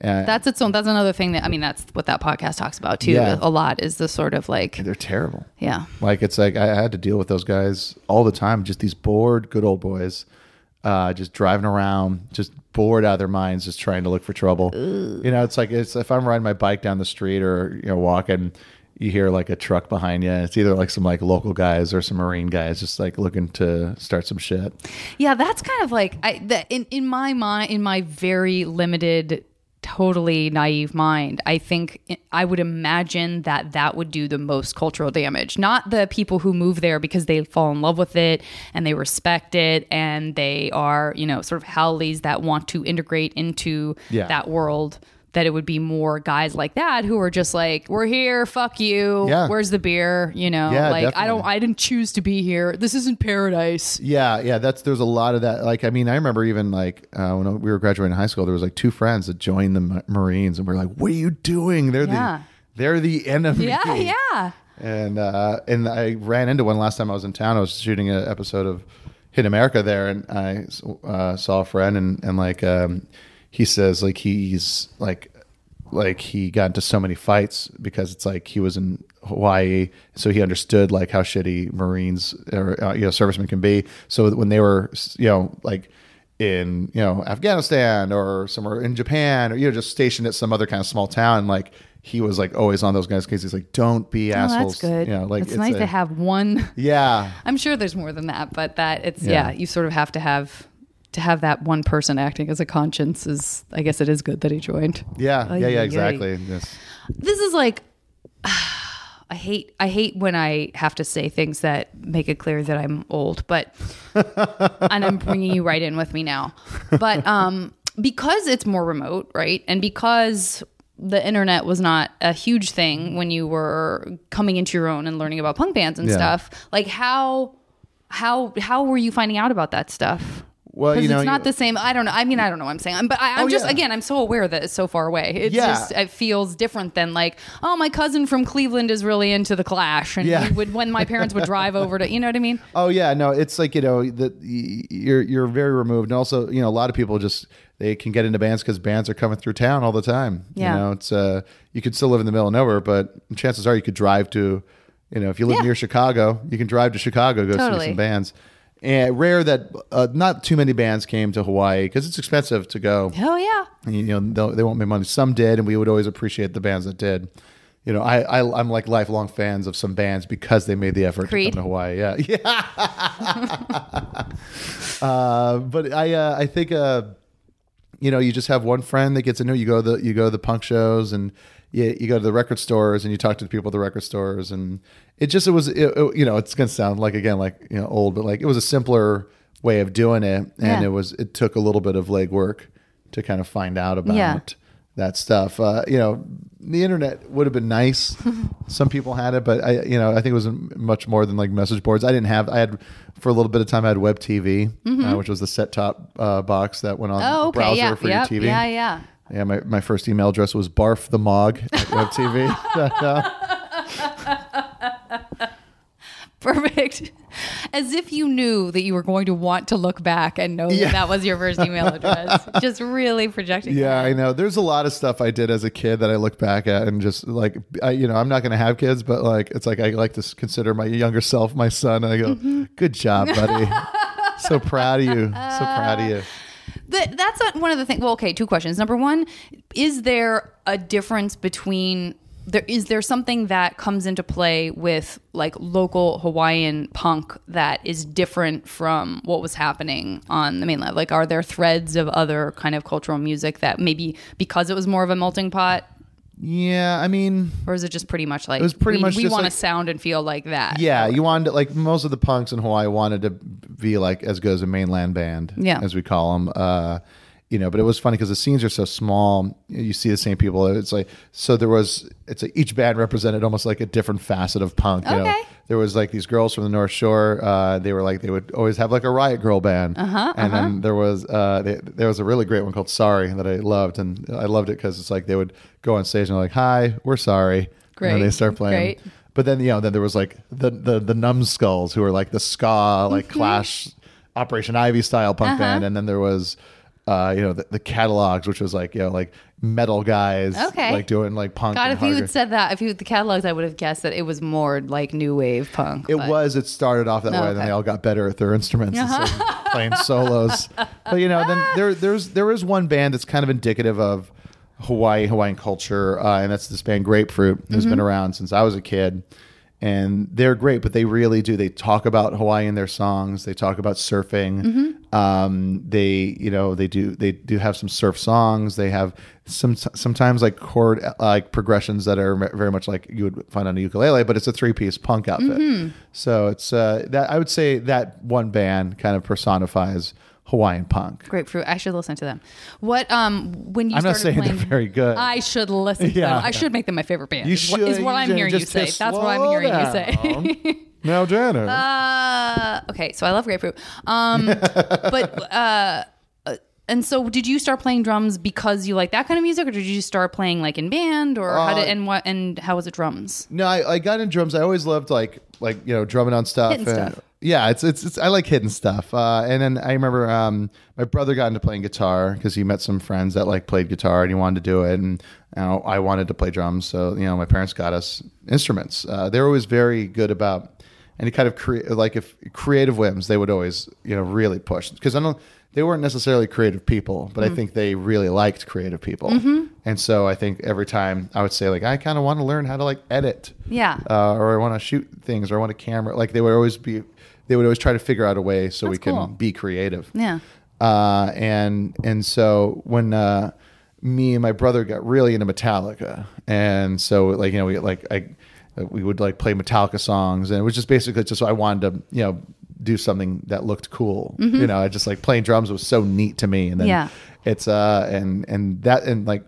Uh, That's its own. That's another thing that I mean. That's what that podcast talks about too. Yeah. A lot is the sort of like, they're terrible. yeah, Like it's like I had to deal with those guys all the time. Just these bored, good old boys, uh, just driving around, just bored out of their minds, just trying to look for trouble. You know, it's like it's if I'm riding my bike down the street or you know walking, you hear like a truck behind you. It's either like some like local guys or some marine guys just like looking to start some shit. Yeah, that's kind of like I the, in in my mind, in my very limited, totally naive mind, I think I would imagine that that would do the most cultural damage. Not the people who move there because they fall in love with it and they respect it and they are you know sort of haoles that want to integrate into Yeah. that world. That it would be more guys like that who are just like, "We're here, fuck you. Yeah. Where's the beer?" You know, Yeah, like I don't, I didn't choose to be here. This isn't paradise. Yeah, yeah, that's there's a lot of that. Like, I mean, I remember even like uh, when we were graduating high school, there was like two friends that joined the Marines, and we are like, "What are you doing? They're Yeah. the they're the enemy." Yeah, yeah. And uh, and I ran into one last time I was in town. I was shooting an episode of Hidden America there, and I uh, saw a friend, and and like um, he says like he's like like he got into so many fights because it's like he was in Hawaii, so he understood like how shitty Marines or uh, you know servicemen can be. So when they were you know like in you know Afghanistan or somewhere in Japan or you know just stationed at some other kind of small town, like he was like always on those guys' cases. Like don't be Oh, assholes. that's good. You know, like it's, nice a- to have one. Yeah, I'm sure there's more than that, but that it's yeah. Yeah. you sort of have to have to have that one person acting as a conscience is. I guess it is good that he joined. yeah, Ay, yeah, yeah. ay, ay. Exactly. Yes. This is like. I hate I hate when I have to say things that make it clear that I'm old, but and I'm bringing you right in with me now. But um because it's more remote, right? And because the internet was not a huge thing when you were coming into your own and learning about punk bands and Yeah. stuff, like how how how were you finding out about that stuff? Well, you know, it's not you- the same. I don't know. I mean, I don't know what I'm saying. But I, I'm Oh, just, yeah. again, I'm so aware that it's so far away. It's Yeah. just, it feels different than like, oh, my cousin from Cleveland is really into the Clash, and Yeah. he would when my parents would drive over to, you know what I mean? Oh yeah, no, it's like you know that you're you're very removed, and also you know a lot of people just they can get into bands because bands are coming through town all the time. Yeah. you know, it's uh you could still live in the middle of nowhere, but chances are you could drive to, you know, if you live near Chicago, you can drive to Chicago go Totally. see some bands. And rare that uh, not too many bands came to Hawaii because it's expensive to go. Oh yeah. And, you know they won't make money. Some did, and we would always appreciate the bands that did. You know, I, I I'm like lifelong fans of some bands because they made the effort Creed? to come to Hawaii. Yeah, yeah. uh, but I uh, I think uh, you know, you just have one friend that gets into it. You go the you go to the punk shows and you, you go to the record stores and you talk to the people at the record stores and it just it was it, it- you know it's gonna sound like again like you know old but like it was a simpler way of doing it and Yeah. it was it took a little bit of legwork to kind of find out about Yeah. that stuff. Uh, you know, the internet would have been nice. Some people had it, but I, you know, I think it was much more than like message boards. I didn't have. I had for a little bit of time. I had Web TV, uh, which was the set top uh, box that went on Mm-hmm. Oh, the okay. browser Yeah. for Yep. your TV. Yeah. Yeah. Yeah, my, my first email address was barf the mog at webtv. Perfect. As if you knew that you were going to want to look back and know Yeah. that that was your first email address. Just really projecting. yeah, that. I know. There's a lot of stuff I did as a kid that I look back at and just like, I, you know, I'm not going to have kids, but like, it's like I like to consider my younger self my son. And I go, Mm-hmm. good job, buddy. so proud of you. So proud of you. That's not one of the things. Well, okay, two questions. Number one, is there a difference between there is there something that comes into play with like local Hawaiian punk that is different from what was happening on the mainland? Like, are there threads of other kind of cultural music that maybe because it was more of a melting pot, Yeah, I mean, or is it just pretty much like it was pretty we, much we want like- to sound and feel like that? yeah, you wanted to, like most of the punks in Hawaii wanted to be like as good as a mainland band, Yeah. as we call them. Uh, you know, but it was funny because the scenes are so small. You see the same people. It's like so there was. It's like each band represented almost like a different facet of punk. You know, Okay. there was like these girls from the North Shore. Uh, they were like they would always have like a riot girl band, uh-huh, and then there was uh, they, there was a really great one called Sorry that I loved, and I loved it because it's like they would go on stage and they're like, "Hi, we're sorry," and Great. then they start playing. Great. But then you know, then there was like the the the numbskulls who were like the ska, like Mm-hmm. Clash, Operation Ivy style punk Uh-huh. band, and then there was, uh, you know, the, the catalogs, which was like you know like metal guys, Okay. like doing like punk. God, and if you had said that, if you the catalogs, I would have guessed that it was more like new wave punk. It but- was. It started off that Oh, way, and okay. then they all got better at their instruments instead of playing solos. But you know, then there there's there is one band that's kind of indicative of Hawaii Hawaiian culture, uh, and that's this band Grapefruit, who's Mm-hmm. been around since I was a kid. And they're great, but they really do. They talk about Hawaii in their songs. They talk about surfing. Mm-hmm. Um, they, you know, they do. They do have some surf songs. They have some sometimes like chord like progressions that are very much like you would find on a ukulele, but it's a three piece punk outfit. Mm-hmm. So it's uh, that I would say that one band kind of personifies Hawaiian punk. Grapefruit. I should listen to them. What um when you I'm not saying playing, they're very good. I should listen to Yeah. them. I should make them my favorite band. You is what- should. is what I'm hearing you just- say. That's what I'm hearing you say. now, Janet. uh, okay, so I love grapefruit. Um, but uh, and so did you start playing drums because you like that kind of music, or did you start playing like in band, or how Uh, did and what and how was it drums? No, I, I got in drums. I always loved like like you know drumming on stuff. And- stuff. Yeah, it's, it's it's I like hitting stuff. Uh, and then I remember um, my brother got into playing guitar because he met some friends that like played guitar and he wanted to do it, and you know, I wanted to play drums. So you know, my parents got us instruments. Uh, they were always very good about any kind of crea- like if creative whims. They would always you know really push because I don't. They weren't necessarily creative people, but I think they really liked creative people. And so I think every time I would say like I kind of want to learn how to like edit Yeah. uh, or I want to shoot things, or I want a camera. Like they would always be, they would always try to figure out a way so we That's can cool. be creative. Yeah. Uh, and and so when uh, me and my brother got really into Metallica, and so like you know we like I we would like play Metallica songs, and it was just basically just I wanted to you know do something that looked cool. You know, I just like playing drums was so neat to me, and then Yeah. it's uh and and that and like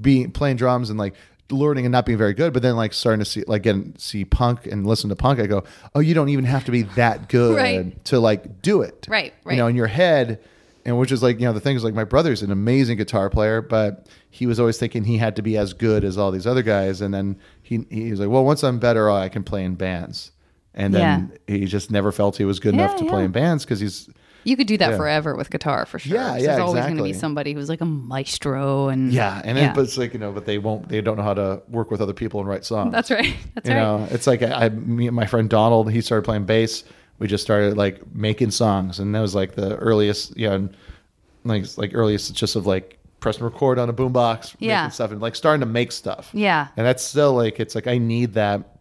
being playing drums and like learning and not being very good but then like starting to see like getting see punk and listen to punk i go oh you don't even have to be that good Right. to like do it Right, you know in your head and which is like you know the thing is like my brother's an amazing guitar player but he was always thinking he had to be as good as all these other guys and then he he was like well once i'm better i can play in bands and then he just never felt he was good enough to yeah. play in bands because he's You could do that Yeah. forever with guitar for sure. Yeah, yeah, There's always going to be somebody who's like a maestro and yeah and then but it's like you know but they won't they don't know how to work with other people and write songs That's right. That's you right. know it's like I, I me and my friend donald he started playing bass we just started like making songs and that was like the earliest you know like like earliest just of like pressing record on a boombox Yeah. making stuff and like starting to make stuff Yeah. and that's still like it's like i need that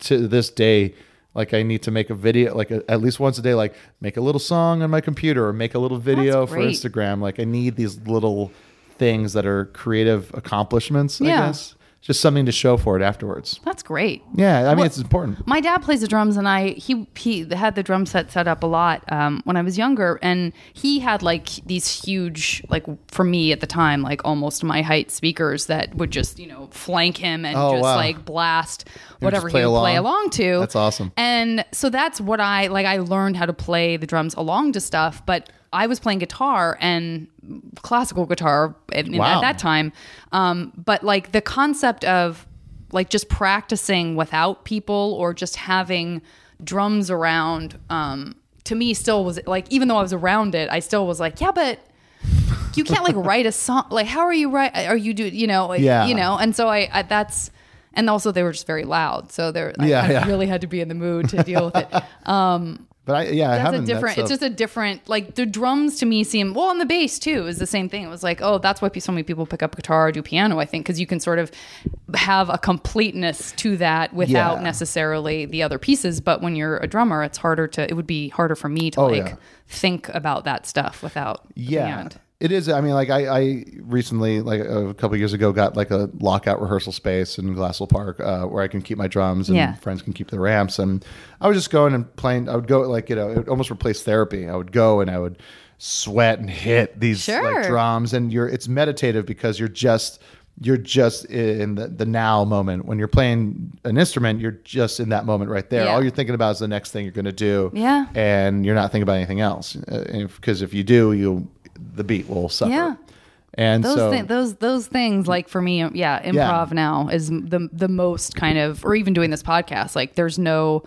to this day Like I need to make a video, like a, at least once a day, like make a little song on my computer or make a little video for. Instagram. Like I need these little things that are creative accomplishments. I guess just something to show for it afterwards. That's great. Yeah, I mean Well- it's important. My dad plays the drums, and I he he had the drum set set up a lot um, when I was younger, and he had like these huge, like for me at the time, like almost my height speakers that would just you know flank him and Oh, just wow. like blast whatever play he would play along? along to. That's awesome. And so that's what I like. I learned how to play the drums along to stuff, but I was playing guitar and classical guitar at, Wow. at that time. Um, but like the concept of like just practicing without people or just having drums around um, to me still was like even though I was around it, I still was like, yeah, but you can't like write a song. Like, how are you write? Are you do you know? Like, Yeah. You know. And so I, I that's and also they were just very loud, so there I, Yeah, I yeah. really had to be in the mood to deal with it. But I yeah, I haven't. a different. that's It's just a different. Like the drums to me seem well, and the bass too is the same thing. It was like, oh, that's why so many people pick up guitar or do piano. I think because you can sort of have a completeness to that without Yeah. necessarily the other pieces. But when you're a drummer, it's harder to. It would be harder for me to Oh, like yeah. think about that stuff without. yeah. It is i mean like i, I recently like a couple years ago got like a lockout rehearsal space in glassell park uh, where i can keep my drums and Yeah. friends can keep their amps and i was just going and playing i would go like you know it would almost replace therapy i would go and i would sweat and hit these Sure. like drums and you're it's meditative because you're just you're just in the, the now moment when you're playing an instrument you're just in that moment right there Yeah. all you're thinking about is the next thing you're going to do Yeah. and you're not thinking about anything else because if, you do you the beat will suffer Yeah. and Those so thi- those those things like for me, yeah, improv now is the the most kind of, or even doing this podcast. Like, there's no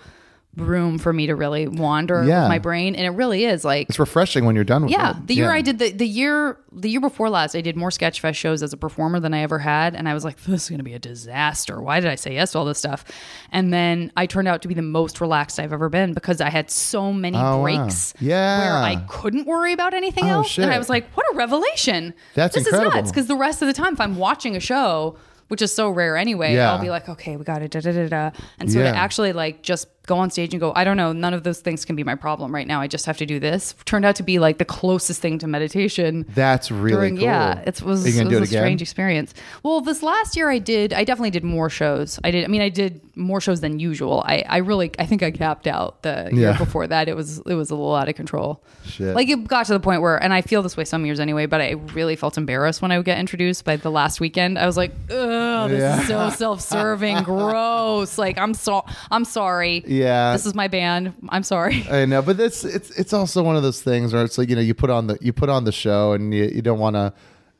room for me to really wander Yeah. with my brain, and it really is like it's refreshing when you're done with it. Yeah, it the year Yeah. I did the the year the year before last, I did more Sketchfest shows as a performer than I ever had, and I was like, this is going to be a disaster. Why did I say yes to all this stuff? And then I turned out to be the most relaxed I've ever been because I had so many Oh, wow. breaks Yeah. where I couldn't worry about anything Oh, else, shit. and I was like, what a revelation! That's this incredible. is nuts because the rest of the time, if I'm watching a show. Which is so rare anyway. Yeah. I'll be like, okay, we got it, da da da da, and so to actually like just go on stage and go, I don't know, none of those things can be my problem right now. I just have to do this. Turned out to be like the closest thing to meditation. that's really During, cool yeah, it was, it was a again strange experience. Well, this last year I did, I definitely did more shows. I did, I mean, I did more shows than usual. I, I really, I think I capped out the year before that. It was, it was a little out of control. Shit. Like it got to the point where, and I feel this way some years anyway, but I really felt embarrassed when I would get introduced by the last weekend. I was like, oh, this Yeah. is so self-serving, gross. Like I'm so, I'm sorry. Yeah. This is my band. I'm sorry. I know, but it's it's it's also one of those things where it's like you know you put on the you put on the show and you, you don't want to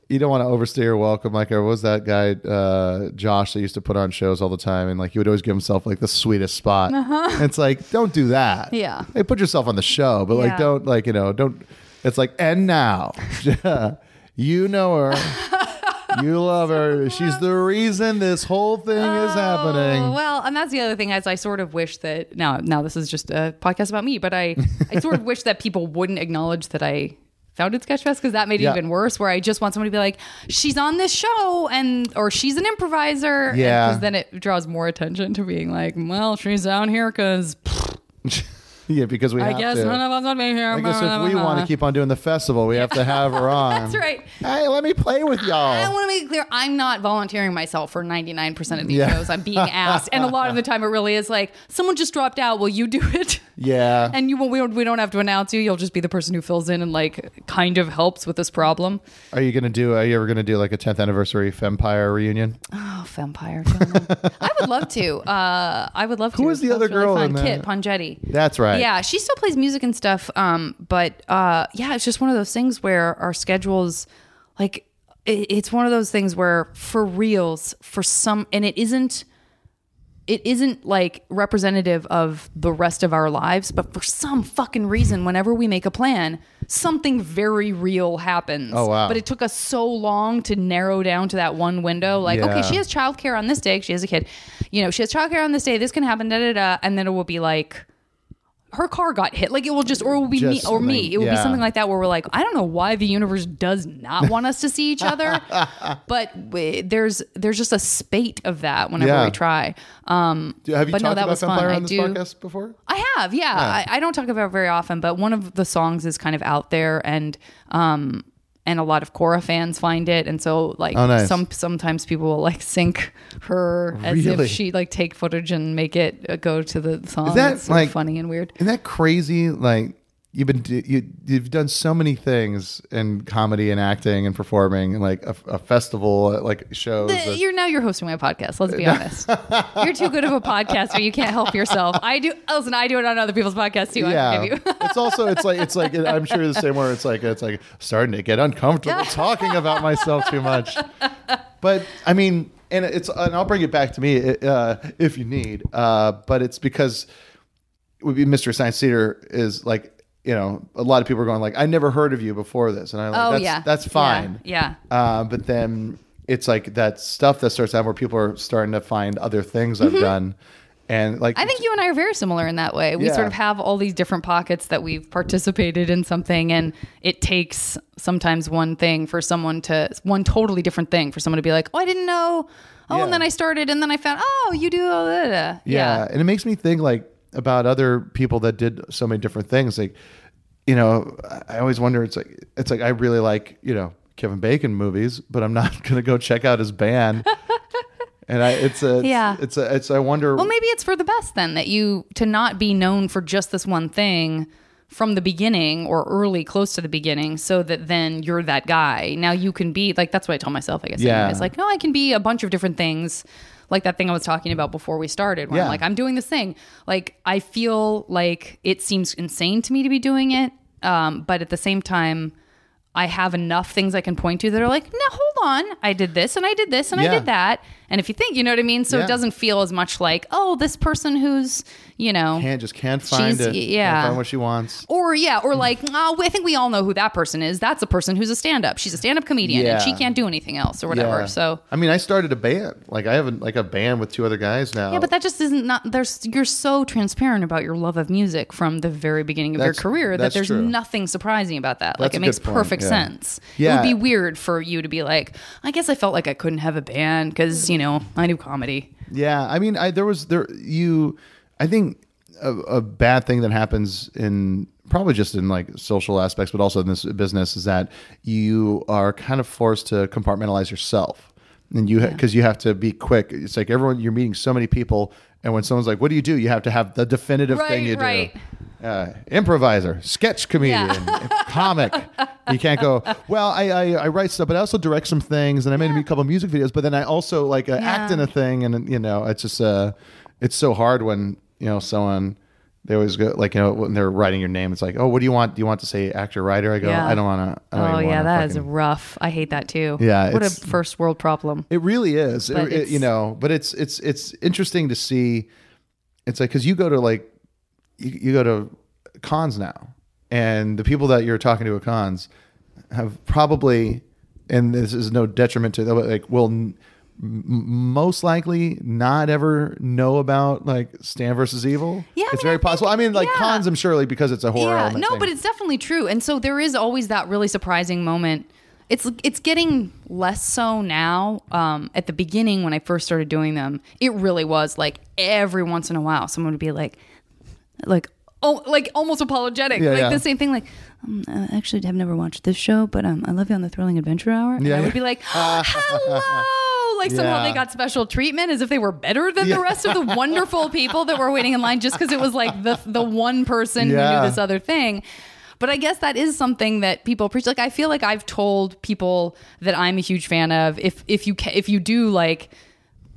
you don't want to overstay your welcome. Like, or was that guy uh, Josh that used to put on shows all the time, and like he would always give himself like the sweetest spot. And it's like don't do that. Uh-huh. Yeah. hey, put yourself on the show, but like don't like you know don't. It's like and now you know her. You love her. She's the reason this whole thing is Oh, happening. well, and that's the other thing is I sort of wish that now now this is just a podcast about me, but I I sort of wish that people wouldn't acknowledge that I founded Sketchfest because that made it Yeah. even worse. Where I just want somebody to be like, she's on this show and or she's an improviser. Yeah. because then it draws more attention to being like, well, she's down here because yeah, because we I have guess to. none of us would be here. I guess if we want to keep on doing the festival, we have to have her on. That's right. Hey, let me play with y'all. I want to make it clear I'm not volunteering myself for 99% of these Yeah. shows. I'm being asked. And a lot of the time it really is like, someone just dropped out. Will you do it? Yeah. And you won't, we don't, we don't have to announce you. You'll just be the person who fills in and like kind of helps with this problem. Are you gonna do? Are you ever gonna do like a 10th anniversary Fempire reunion? Uh, Fempire. I would love to. Uh, I would love to. Who was the That's other really girl fun. in that? Kit Pongetti. That's right. Yeah, she still plays music and stuff. Um, but uh, yeah, it's just one of those things where our schedules, like, it, it's one of those things where for reals, for some, and it isn't. It isn't like representative of the rest of our lives, but for some fucking reason, whenever we make a plan, something very real happens. Oh, wow. But it took us so long to narrow down to that one window. Like, Yeah. okay, she has childcare on this day. She has a kid. You know, she has childcare on this day. This can happen. Da da da. And then it will be like, her car got hit. Like it will just, or it will be Just me, or me. It will be something like that where we're like, I don't know why the universe does not want us to see each other, but we, there's there's just a spate of that whenever Yeah. we try. Um, Do- Have you But no, talked that about fun. Fempire I on this do- podcast before? I have, yeah. I, I don't talk about it very often, but one of the songs is kind of out there, and um, and a lot of Korra fans find it, and so like Oh, nice. some sometimes people will like sync her as Really? if she like take footage and make it uh, go to the song. Is that, it's like- funny and weird? Isn't that crazy? Like you've been you you've done so many things in comedy and acting and performing, and like a, a festival, like shows. Uh, You're now you're hosting my podcast. Let's be honest. You're too good of a podcaster. You can't help yourself. I do. Listen, I do it on other people's podcasts too. Yeah, you. it's also it's like it's like I'm sure the same where it's like it's like starting to get uncomfortable talking about myself too much. But I mean, and it's and I'll bring it back to me uh, if you need. Uh, but it's because would be Mystery Science Theater is like you know a lot of people are going like I never heard of you before this, and I'm like Oh that's, yeah, that's fine. Yeah. Uh, but then it's like that stuff that starts out where people are starting to find other things I've done, and like Mm-hmm. I think you and I are very similar in that way. We Yeah. sort of have all these different pockets that we've participated in something, and it takes sometimes one thing for someone to one totally different thing for someone to be like, "Oh, I didn't know." Oh, Yeah. and then I started, and then I found, "Oh, you do all that." Yeah. yeah. and it makes me think like about other people that did so many different things like you know i always wonder it's like it's like i really like you know kevin bacon movies but i'm not gonna go check out his band and i it's a Yeah. it's a it's i wonder Well, maybe it's for the best then that you to not be known for just this one thing from the beginning or early close to the beginning so that then you're that guy. Now you can be like that's what I tell myself, I guess. Yeah. It's like, no, I can be a bunch of different things. Like that thing I was talking about before we started, where Yeah. I'm like, I'm doing this thing. Like I feel like it seems insane to me to be doing it. Um, but at the same time, I have enough things I can point to that are like, no, hold on. I did this and I did this and Yeah. I did that. And if you think, you know what I mean? So Yeah. it doesn't feel as much like, oh, this person who's, you know, can't just can't find it yeah. can't find what she wants or yeah, or hmm. like, oh, I think we all know who that person is. That's a person who's a stand up. She's a stand up comedian and she can't do anything else or whatever. Yeah. So i mean i started a band like i have a, like a band with two other guys now yeah, but that just isn't not there's you're so transparent about your love of music from the very beginning of That's- your career that there's true. nothing surprising about that. like it makes perfect yeah. sense. It would be weird for you to be like, I guess I felt like I couldn't have a band because, you know, I do comedy. Yeah, I mean, I there was there you. I think a, a bad thing that happens in probably just in like social aspects, but also in this business is that you are kind of forced to compartmentalize yourself, and you because you have to be quick. It's like everyone you're meeting so many people, and when someone's like, "What do you do?" You have to have the definitive thing you right. do. Uh, improviser, sketch comedian, comic. You can't go. Well, I, I I write stuff, but I also direct some things, and I made a couple music videos. But then I also like uh, act in a thing, and you know, it's just uh, it's so hard when you know someone. They always go like you know when they're writing your name. It's like, oh, what do you want? Do you want to say actor writer? I go, Yeah. I don't want to. Oh yeah, that is rough. I hate that too. Yeah, what a first world problem. It really is. It- it- you know, but it's it's it's interesting to see. It's like because you go to like you, you go to cons now, and the people that you're talking to at cons have probably, and this is no detriment to them, like will n- most likely not ever know about like Stan versus Evil. Yeah, I it's mean, very I think- possible. I mean, like yeah. cons, I'm surely because it's a horror. yeah, no, thing. but it's definitely true. And so there is always that really surprising moment. It's it's getting less so now. Um, at the beginning, when I first started doing them, it really was like every once in a while, someone would be like, like. Oh, like almost apologetic, Yeah, like yeah. the same thing. Like, um, I actually have never watched this show, but um, I love you on the Thrilling Adventure Hour. And Yeah, I would yeah. be like, hello, like somehow Yeah. they got special treatment, as if they were better than the rest of the wonderful people that were waiting in line, just because it was like the the one person who Yeah. knew this other thing. But I guess that is something that people preach. Like I feel like I've told people that I'm a huge fan of. If if you ca- if you do like,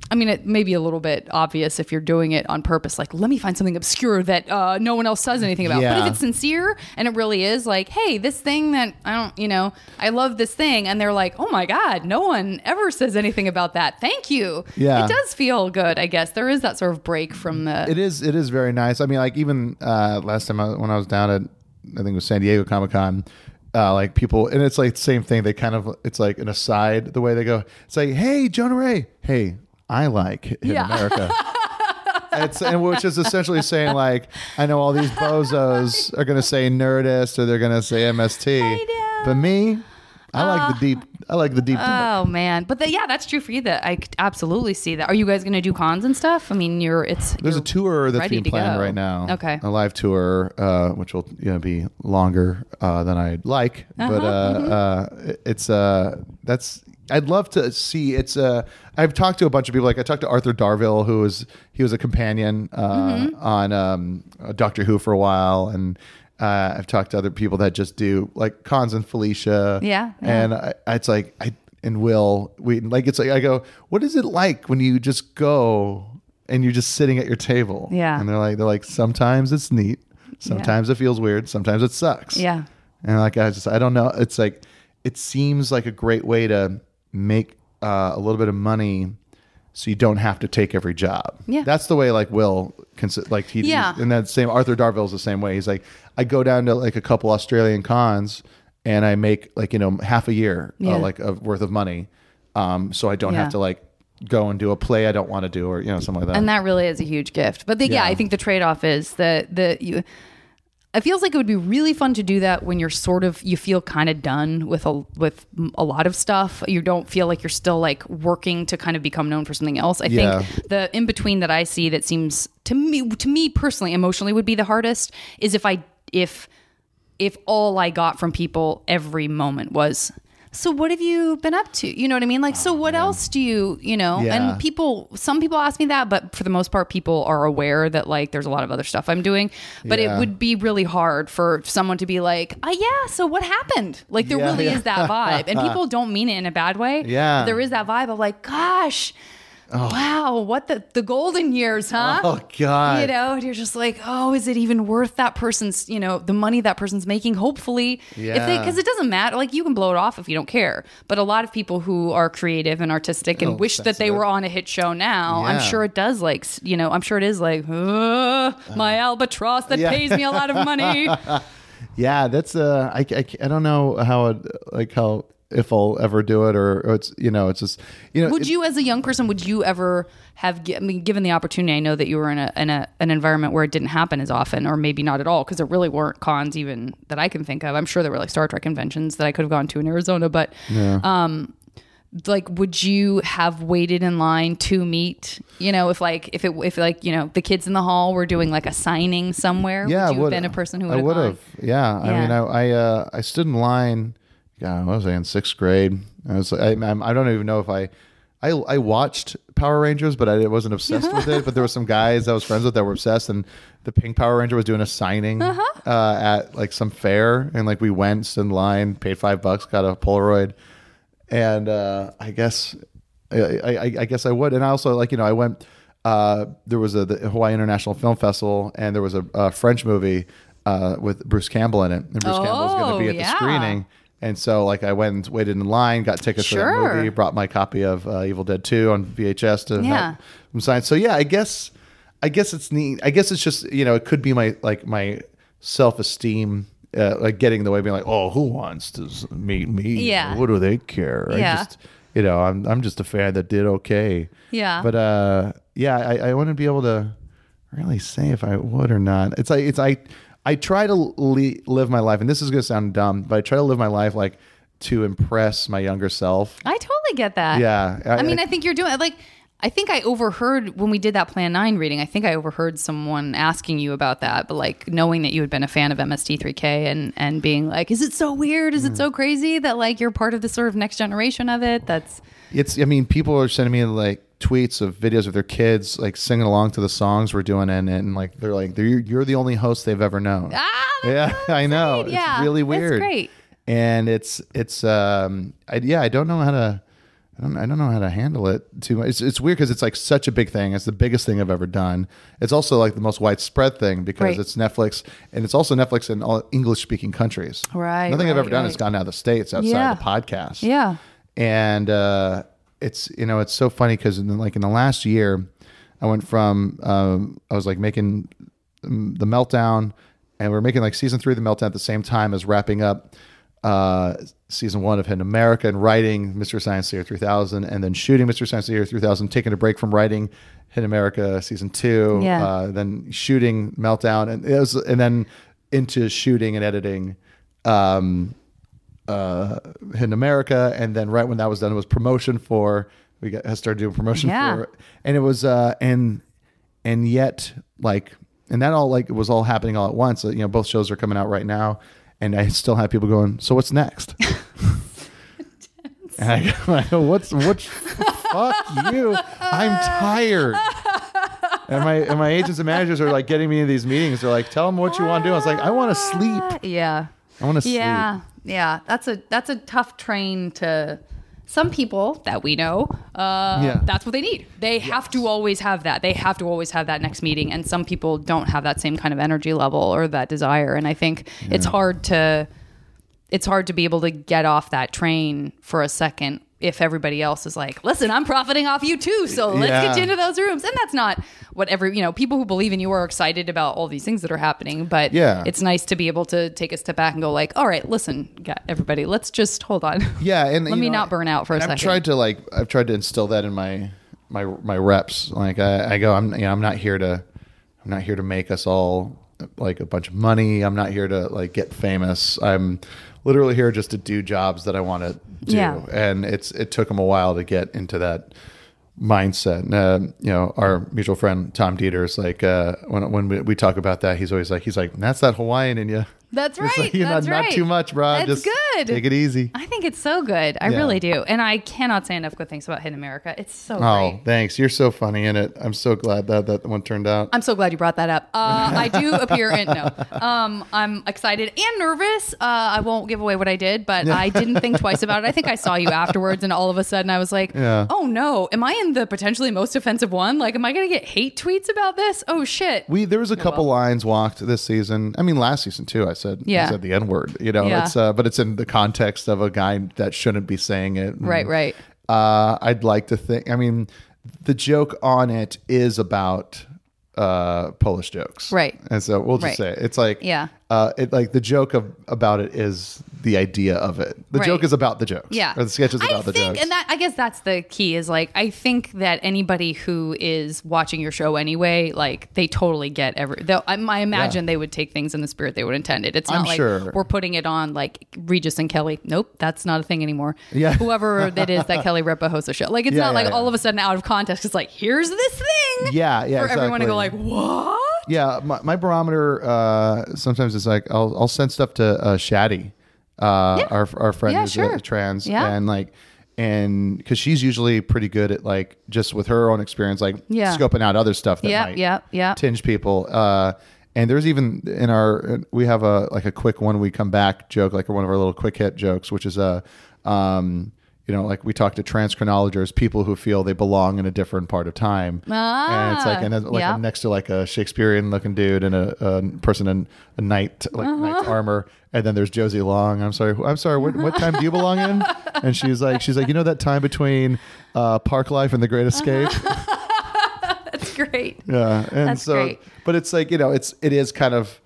I mean, it may be a little bit obvious if you're doing it on purpose. Like, let me find something obscure that uh, no one else says anything about. But if it's sincere and it really is, like, hey, this thing that I don't, you know, I love this thing, and they're like, oh my god, no one ever says anything about that. Thank you. Yeah. it does feel good. I guess there is that sort of break from the. It is. It is very nice. I mean, like even uh, last time I, when I was down at, I think it was San Diego Comic Con. Uh, like people, and it's like the same thing. They kind of, it's like an aside the way they go. It's like, hey, Jonah Ray, hey, I like in Yeah. America. it's and which is essentially saying like I know all these bozos are going to say Nerdist or they're going to say MST, but me, I like the deep. I like the deep. Oh man, but the, yeah, that's true for you. That I could absolutely see that. Are you guys going to do cons and stuff? I mean, you're it's There's a you're tour that's being to planned go. right now. Okay. a live tour, uh, which will you know, be longer uh, than I'd like, Uh-huh, but uh, mm-hmm. uh, it's uh, that's. I'd love to see. It's uh, I've talked to a bunch of people. Like I talked to Arthur Darvill, who was he was a companion uh, Mm-hmm. on um, Doctor Who for a while, and uh, I've talked to other people that just do like cons and Felicia. Yeah, yeah. and I, it's like I and Will we like it's like I go, what is it like when you just go and you're just sitting at your table? Yeah. and they're like they're like sometimes it's neat, sometimes it feels weird, sometimes it sucks. Yeah. and like I just I don't know. It's like it seems like a great way to make uh, a little bit of money. So you don't have to take every job. Yeah. that's the way like Will, consi- like he, Yeah. and that same Arthur Darville's the same way. He's like, I go down to like a couple Australian cons and I make like you know half a year Yeah. uh, like of worth of money, um, so I don't Yeah. have to like go and do a play I don't want to do or you know something like that. and that really is a huge gift. But the, yeah. Yeah. I think the trade off is that the you. It feels like it would be really fun to do that when you're sort of you feel kind of done with a with a lot of stuff. You don't feel like you're still like working to kind of become known for something else. I Yeah. think the in between that I see that seems to me to me personally emotionally would be the hardest is if I if if all I got from people every moment was so what have you been up to? You know what I mean? Like so what else do you, you know? Yeah. And people some people ask me that, but for the most part people are aware that like there's a lot of other stuff I'm doing. But Yeah. it would be really hard for someone to be like, "Ah yeah, so what happened?" Like there Yeah, really is that vibe. And people don't mean it in a bad way. Yeah. But there is that vibe of like, "Gosh, wow, what the the golden years, huh?" oh God, you know and you're just like oh is it even worth that person's you know the money that person's making hopefully if they Yeah. because it doesn't matter like you can blow it off if you don't care but a lot of people who are creative and artistic and Oh, wish that they sensitive. were on a hit show now i'm sure it does like you know i'm sure it is like "Uh, my albatross that Yeah. pays me a lot of money Yeah, that's uh, I, I, I don't know how it like how if I'll ever do it or, or it's you know it's just you know would it- you as a young person would you ever have I mean given the opportunity I know that you were in a in a an environment where it didn't happen as often or maybe not at all because there really weren't cons even that I can think of. I'm sure there were like Star Trek conventions that I could have gone to in Arizona but um like would you have waited in line to meet you know if like if it if like you know the kids in the hall were doing like a signing somewhere? Yeah would you would- have. been a person who would I have would have yeah. I mean I I, uh, I stood in line God what was I in sixth grade I was I, I'm- don't even know if I I, I watched Power Rangers, but I wasn't obsessed with it. But there were some guys I was friends with that were obsessed, and the Pink Power Ranger was doing a signing Uh-huh. uh, at like some fair, and like we went stood in line, paid five bucks, got a Polaroid, and uh, I guess I, I, I guess I would. And I also like you know I went. Uh, there was a the Hawaii International Film Festival, and there was a, a French movie uh, with Bruce Campbell in it, and Bruce Campbell was going Oh, to be at yeah. the screening. And so, like, I went and waited in line, got tickets for Sure. the movie, brought my copy of uh, Evil Dead Two on VHS to Yeah. them signed. So, yeah, I guess, I guess it's neat. I guess it's just you know, it could be my like my self esteem. Uh, like getting in the way, being like, "Oh, who wants to meet me? Yeah. what do they care?" I Yeah. just, you know, I'm I'm just a fan that did okay. Yeah. But uh, yeah, I, I wouldn't be able to really say if I would or not. It's like it's I I try to li- live my life, and this is gonna sound dumb, but I try to live my life like to impress my younger self. I totally get that. Yeah, I, mean, I think you're doing like. I think I overheard when we did that Plan Nine reading. I think I overheard someone asking you about that, but like knowing that you had been a fan of MST3K and and being like, "Is it so weird? Is it Mm. so crazy that like you're part of the sort of next generation of it?" That's it's. I mean, people are sending me like tweets of videos of their kids like singing along to the songs we're doing, and and like they're like, they're, "You're the only host they've ever known." ah, yeah, I know. Yeah, it's really weird. great. And it's it's um I, yeah I don't know how to I don't I don't know how to handle it too much. It's, it's weird because it's like such a big thing. It's the biggest thing I've ever done. It's also like the most widespread thing because Right. it's Netflix and it's also Netflix in all English speaking countries. Right, Nothing I've right, ever done right. has gone out of the states outside Yeah. of the podcast. Yeah. And uh, it's you know it's so funny because in the, like in the last year, I went from um, I was like making um, the meltdown, and we are making like season three of the meltdown at the same time as wrapping up uh, season one of Hidden America and writing Mystery Science Theater 3000, and then shooting Mystery Science Theater 3000, taking a break from writing Hidden America season two. Yeah. Uh, then shooting Meltdown, and it was, and then into shooting and editing. Um, uh, Hidden America, and then right when that was done, it was promotion for we got started doing promotion Yeah. for, and it was uh, and and yet like and that all like it was all happening all at once. You know, both shows are coming out right now, and I still have people going. So what's next? and I go, I go, what's what? fuck you? I'm tired. And my and my agents and managers are like getting me into these meetings. They're like, tell them what you want to do. I was like, I want to sleep. Yeah. I want to sleep. Yeah. Yeah. That's a that's a tough train to some people that we know, uh, Yeah. that's what they need. They have to always have that. They have to always have that next meeting. And some people don't have that same kind of energy level or that desire. And I think it's hard to it's hard to be able to get off that train for a second if everybody else is like, listen, I'm profiting off you too. So let's Yeah. get you into those rooms. And that's not what every, you know, people who believe in you are excited about all these things that are happening. But Yeah. it's nice to be able to take a step back and go like, all right, listen, everybody, let's just hold on. Yeah, and Let me know, not burn out for a second. I've tried to like I've tried to instill that in my my my reps. Like I, I go, I'm you know, I'm not here to I'm not here to make us all like a bunch of money. I'm not here to like get famous. I'm literally here just to do jobs that I want to do. Yeah. And it's it took him a while to get into that mindset. And, uh, you know, our mutual friend Tom Dieter is like uh, when when we, we talk about that, he's always like he's like that's that Hawaiian in you. That's It's right. like, know, That's not right. too much, bro. That's Just good. Take it easy. I think it's so good. I Yeah. really do. And I cannot say enough good things about Hidden America. It's so Oh, great. thanks. You're so funny in it. I'm so glad that that one turned out. I'm so glad you brought that up. Uh, I do appear in no. Um, I'm excited and nervous. Uh, I won't give away what I did, but I didn't think twice about it. I think I saw you afterwards, and all of a sudden I was like, Yeah. "Oh no, am I in the potentially most offensive one? Like, am I going to get hate tweets about this? Oh shit!" We there was a couple lines walked this season. I mean, last season too. I said Yeah. I said the n word. You know, Yeah. it's uh, but it's in the context of a guy that shouldn't be saying it. And, Right, right. Uh, I'd like to think. I mean, the joke on it is about uh Polish jokes, Right. And so we'll just Right. say it. it's like Yeah. Uh, it like the joke of about it is the idea of it. The Right. joke is about the jokes. Yeah. or the sketch is I about the think, jokes. and that I guess that's the key is like I think that anybody who is watching your show anyway, like they totally get every. They'll, I, I imagine Yeah. they would take things in the spirit they would intend it. It's not I'm like sure. we're putting it on like Regis and Kelly. Nope, that's not a thing anymore. Yeah. whoever it is that Kelly Ripa hosts a show. Like it's Yeah, not yeah, like all of a sudden out of context. It's like here's this thing. Yeah, yeah, For everyone to go like exactly. what? Yeah, my, my barometer uh, sometimes it's like I'll I'll send stuff to uh, Shaddy, uh, our our friend Yeah, who's sure. uh, trans, Yeah. and like and because she's usually pretty good at like just with her own experience, like Yeah. scoping out other stuff that Yeah, might yeah, yeah. tinge people. Uh, and there's even in our we have a like a quick one we come back joke, like one of our little quick hit jokes, which is a um, you know, like we talk to trans chronologers, people who feel they belong in a different part of time, and it's like, and then, like Ah, yeah. I'm next to like a Shakespearean looking dude and a, a person in a knight, like Uh-huh. knight's armor, and then there's Josie Long. I'm sorry, I'm sorry. What, what time do you belong in? And she's like, she's like, you know that time between uh, Park Life and The Great Escape. That's great. Yeah, and That's so, great. but it's like you know, it's it is kind of,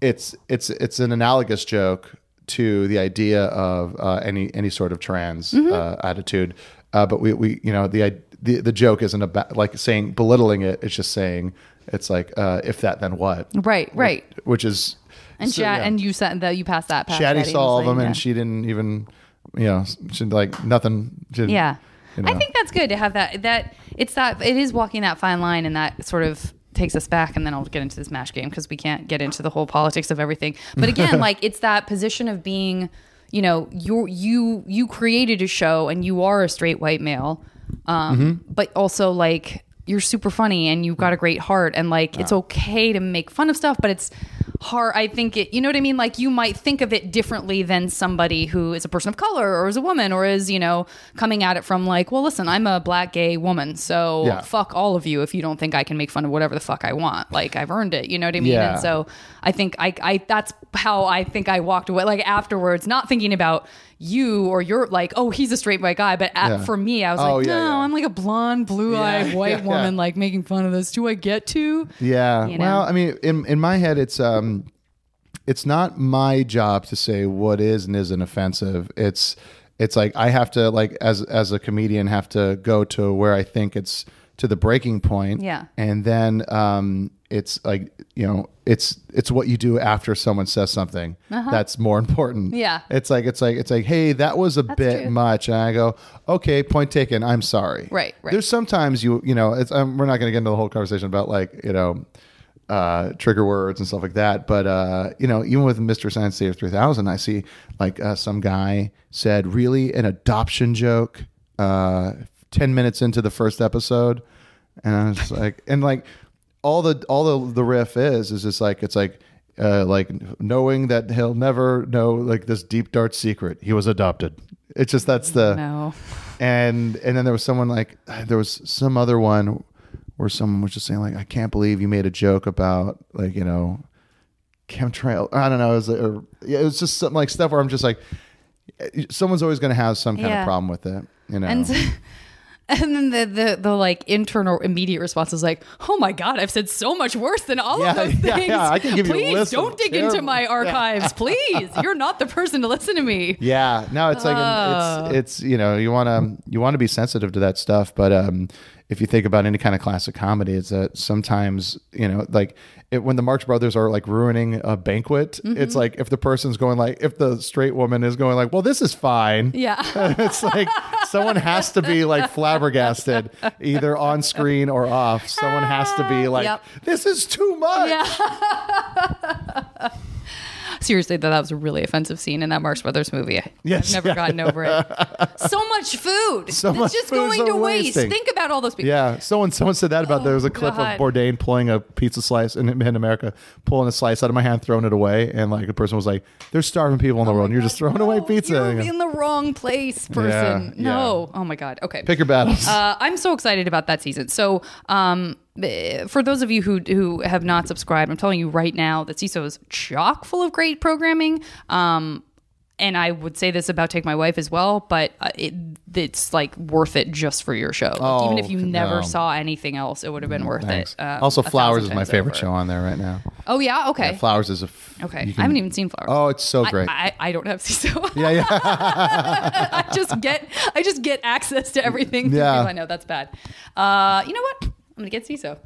it's it's it's an analogous joke to the idea of uh, any any sort of trans Mm-hmm. uh, attitude, uh, but we we you know the the the joke isn't about like saying belittling it. It's just saying it's like uh, if that then what, Right, right. which is And so, Shad, yeah. and you sent that you passed that past Shaddy saw all of them like, and she didn't even you know she like nothing. She Yeah. you I think that's good to have that that it's that it is walking that fine line and that sort of takes us back and then I'll get into this mash game because we can't get into the whole politics of everything. But again, like it's that position of being, you know, you you you created a show and you are a straight white male. Um Mm-hmm. but also like you're super funny and you've got a great heart and like it's okay to make fun of stuff but it's hard i think it you know what i mean like you might think of it differently than somebody who is a person of color or is a woman or is you know coming at it from like well listen i'm a black gay woman so Yeah. fuck all of you if you don't think i can make fun of whatever the fuck i want like i've earned it you know what i mean Yeah. and so i think i i that's how i think i walked away like afterwards not thinking about you or you're like oh he's a straight white guy but at, Yeah. for me i was Oh, like no yeah. i'm like a blonde blue-eyed Yeah, white woman like making fun of this do i get to Yeah. You know? Well, I mean, in in my head, it's um, it's not my job to say what is and isn't offensive. It's it's like I have to like as as a comedian have to go to where I think it's to the breaking point. Yeah. and then um, it's like you know, it's it's what you do after someone says something that's more important. Uh-huh. Yeah. it's like it's like it's like, hey, that was a bit true. much, and I go, okay, point taken. I'm sorry. Right, right. There's sometimes you you know, it's um, we're not going to get into the whole conversation about like you know. Uh, trigger words and stuff like that, but uh, you know, even with Mystery Science Theater 3000, I see like uh, some guy said, "Really, an adoption joke?" Uh, Ten minutes into the first episode, and I was like, and like all the all the the riff is is just like it's like uh, like knowing that he'll never know like this deep dark secret. He was adopted. It's just that's the No. and and then there was someone like there was some other one where someone was just saying like I can't believe you made a joke about like you know chemtrail. I don't know. It was, or, yeah, it was just something like stuff where I'm just like someone's always going to have some kind Yeah. of problem with it. You know. And and then the, the the like internal immediate response is like, "Oh my god, I've said so much worse than all Yeah, of those yeah, things. yeah, I can give you a Please list don't dig into my archives, please. You're not the person to listen to me." Yeah, no, it's like Oh. it's it's you know you want to you want to be sensitive to that stuff, but um, if you think about any kind of classic comedy, it's that sometimes you know like it, when the Marx Brothers are like ruining a banquet, Mm-hmm. it's like if the person's going like if the straight woman is going like, well, this is fine. Yeah. it's like someone has to be like flabbergasted, either on screen or off. Someone has to be like, Yep. this is too much. Yeah. Seriously, though, that was a really offensive scene in that Marx Brothers movie. Yes, I've never yeah. gotten over it. So much food. So it's much just going to waste. wasting. Think about all those people. Yeah, someone someone said that about there was a clip God. of Bourdain pulling a pizza slice in, in America, pulling a slice out of my hand, throwing it away, and like a person was like, "There's starving people in the world, and you're just throwing away pizza." You're And I go, in the wrong place, person. Yeah, no. Oh my God. Okay. Pick your battles. Uh, I'm so excited about that season. So, um, for those of you who who have not subscribed, I'm telling you right now that Seeso is chock full of great programming. Um, and I would say this about Take My Wife as well, but uh, it, it's like worth it just for your show. Like, Oh, even if you never no. saw anything else, it would have been worth Thanks. it. um, also, Flowers is my favorite over. show on there right now. Oh yeah, okay, Flowers is a f- okay. you I haven't even seen Flowers. Oh, it's so great. I, I, don't have Seeso. yeah, yeah. I just get I just get access to everything. Yeah. I know that's bad. Uh, you know what? I'm gonna get Seeso.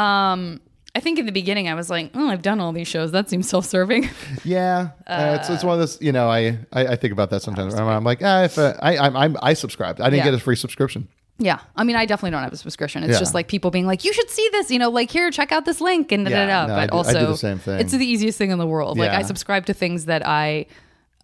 Um, I think in the beginning I was like, oh, I've done all these shows. That seems self-serving. Yeah, uh, it's, it's one of those. You know, I, I, I think about that sometimes. I'm, I'm like, ah, if uh, I I'm, I'm I subscribed, I didn't Yeah. get a free subscription. yeah, I mean, I definitely don't have a subscription. It's Yeah. just like people being like, you should see this. You know, like here, check out this link and da da da. no, I But do- I also, do the same thing. It's the easiest thing in the world. Like I subscribe to things that I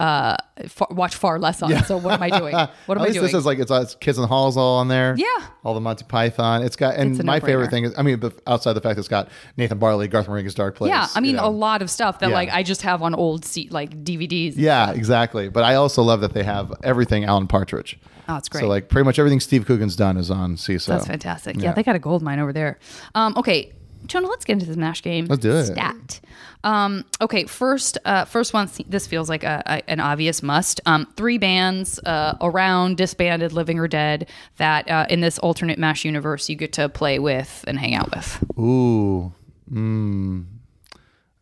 uh fa- watch far less on. So what am I doing? What am At I least doing? this is like it's, uh, it's Kids in the Halls all on there. Yeah. all the Monty Python. It's got and It's my favorite no-brainer. thing is I mean, outside the fact that it's got Nathan Barley, Garth Marenghi's Dark Place. yeah, I mean you know. a lot of stuff that Yeah. like I just have on old seat like DVDs. Yeah, exactly. But I also love that they have everything Alan Partridge. Oh, it's great. So like pretty much everything Steve Coogan's done is on Seeso. That's fantastic. Yeah. Yeah. they got a gold mine over there. Um, okay, Jonah, let's get into this mash game. Let's do it. Stat. Um, okay, first, uh, first one. This feels like a, a, an obvious must. Um, three bands uh, around, disbanded, living or dead, that uh, in this alternate mash universe you get to play with and hang out with. Ooh, mm,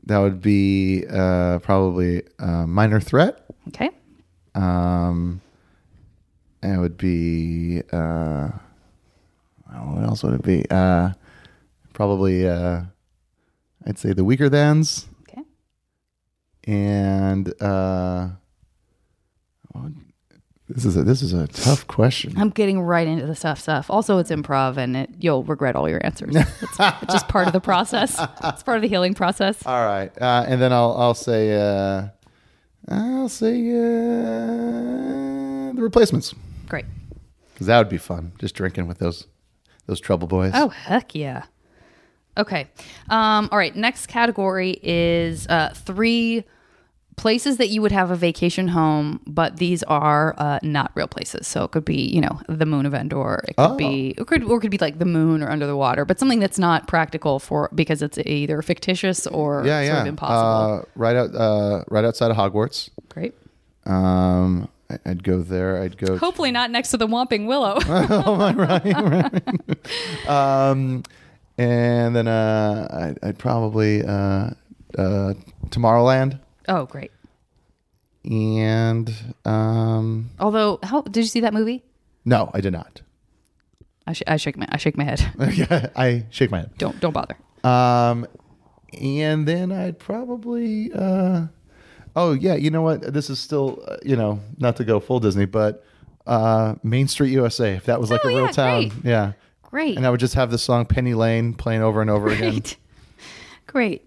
that would be uh, probably uh, Minor Threat. Okay. Um, it would be. Uh, what else would it be? Uh, probably. Uh, I'd say the Weakerthans. And. Uh, oh, this is a this is a tough question. I'm getting right into the tough stuff. Also, it's improv, and it, you'll regret all your answers. It's, it's just part of the process. It's part of the healing process. All right, uh, and then I'll I'll say uh, I'll say uh, the replacements Great. because that would be fun. Just drinking with those those trouble boys. Oh heck yeah. Okay. Um, all right. Next category is uh, three places that you would have a vacation home, but these are uh, not real places. So it could be, you know, the moon of Endor. It could Oh. be, it could, or it could be like the moon or under the water, but something that's not practical for because it's either fictitious or yeah, sort yeah. of impossible. Uh, right out uh, right outside of Hogwarts. Great. Um, I'd go there. I'd go. Hopefully not next to the Whomping Willow. Oh, right, right. um, and then uh, I'd, I'd probably uh, uh, Tomorrowland oh, great. and um, Although, how did you see that movie? no, I did not. I, sh- I shake my I shake my head. yeah, I shake my head. don't don't bother. Um, and then I'd probably, uh, oh yeah, you know what? This is still, uh, you know, not to go full Disney, but uh, Main Street USA. If that was like Oh, a real yeah, town, great. yeah. Great. And I would just have the song Penny Lane playing over and over again. Great. Great.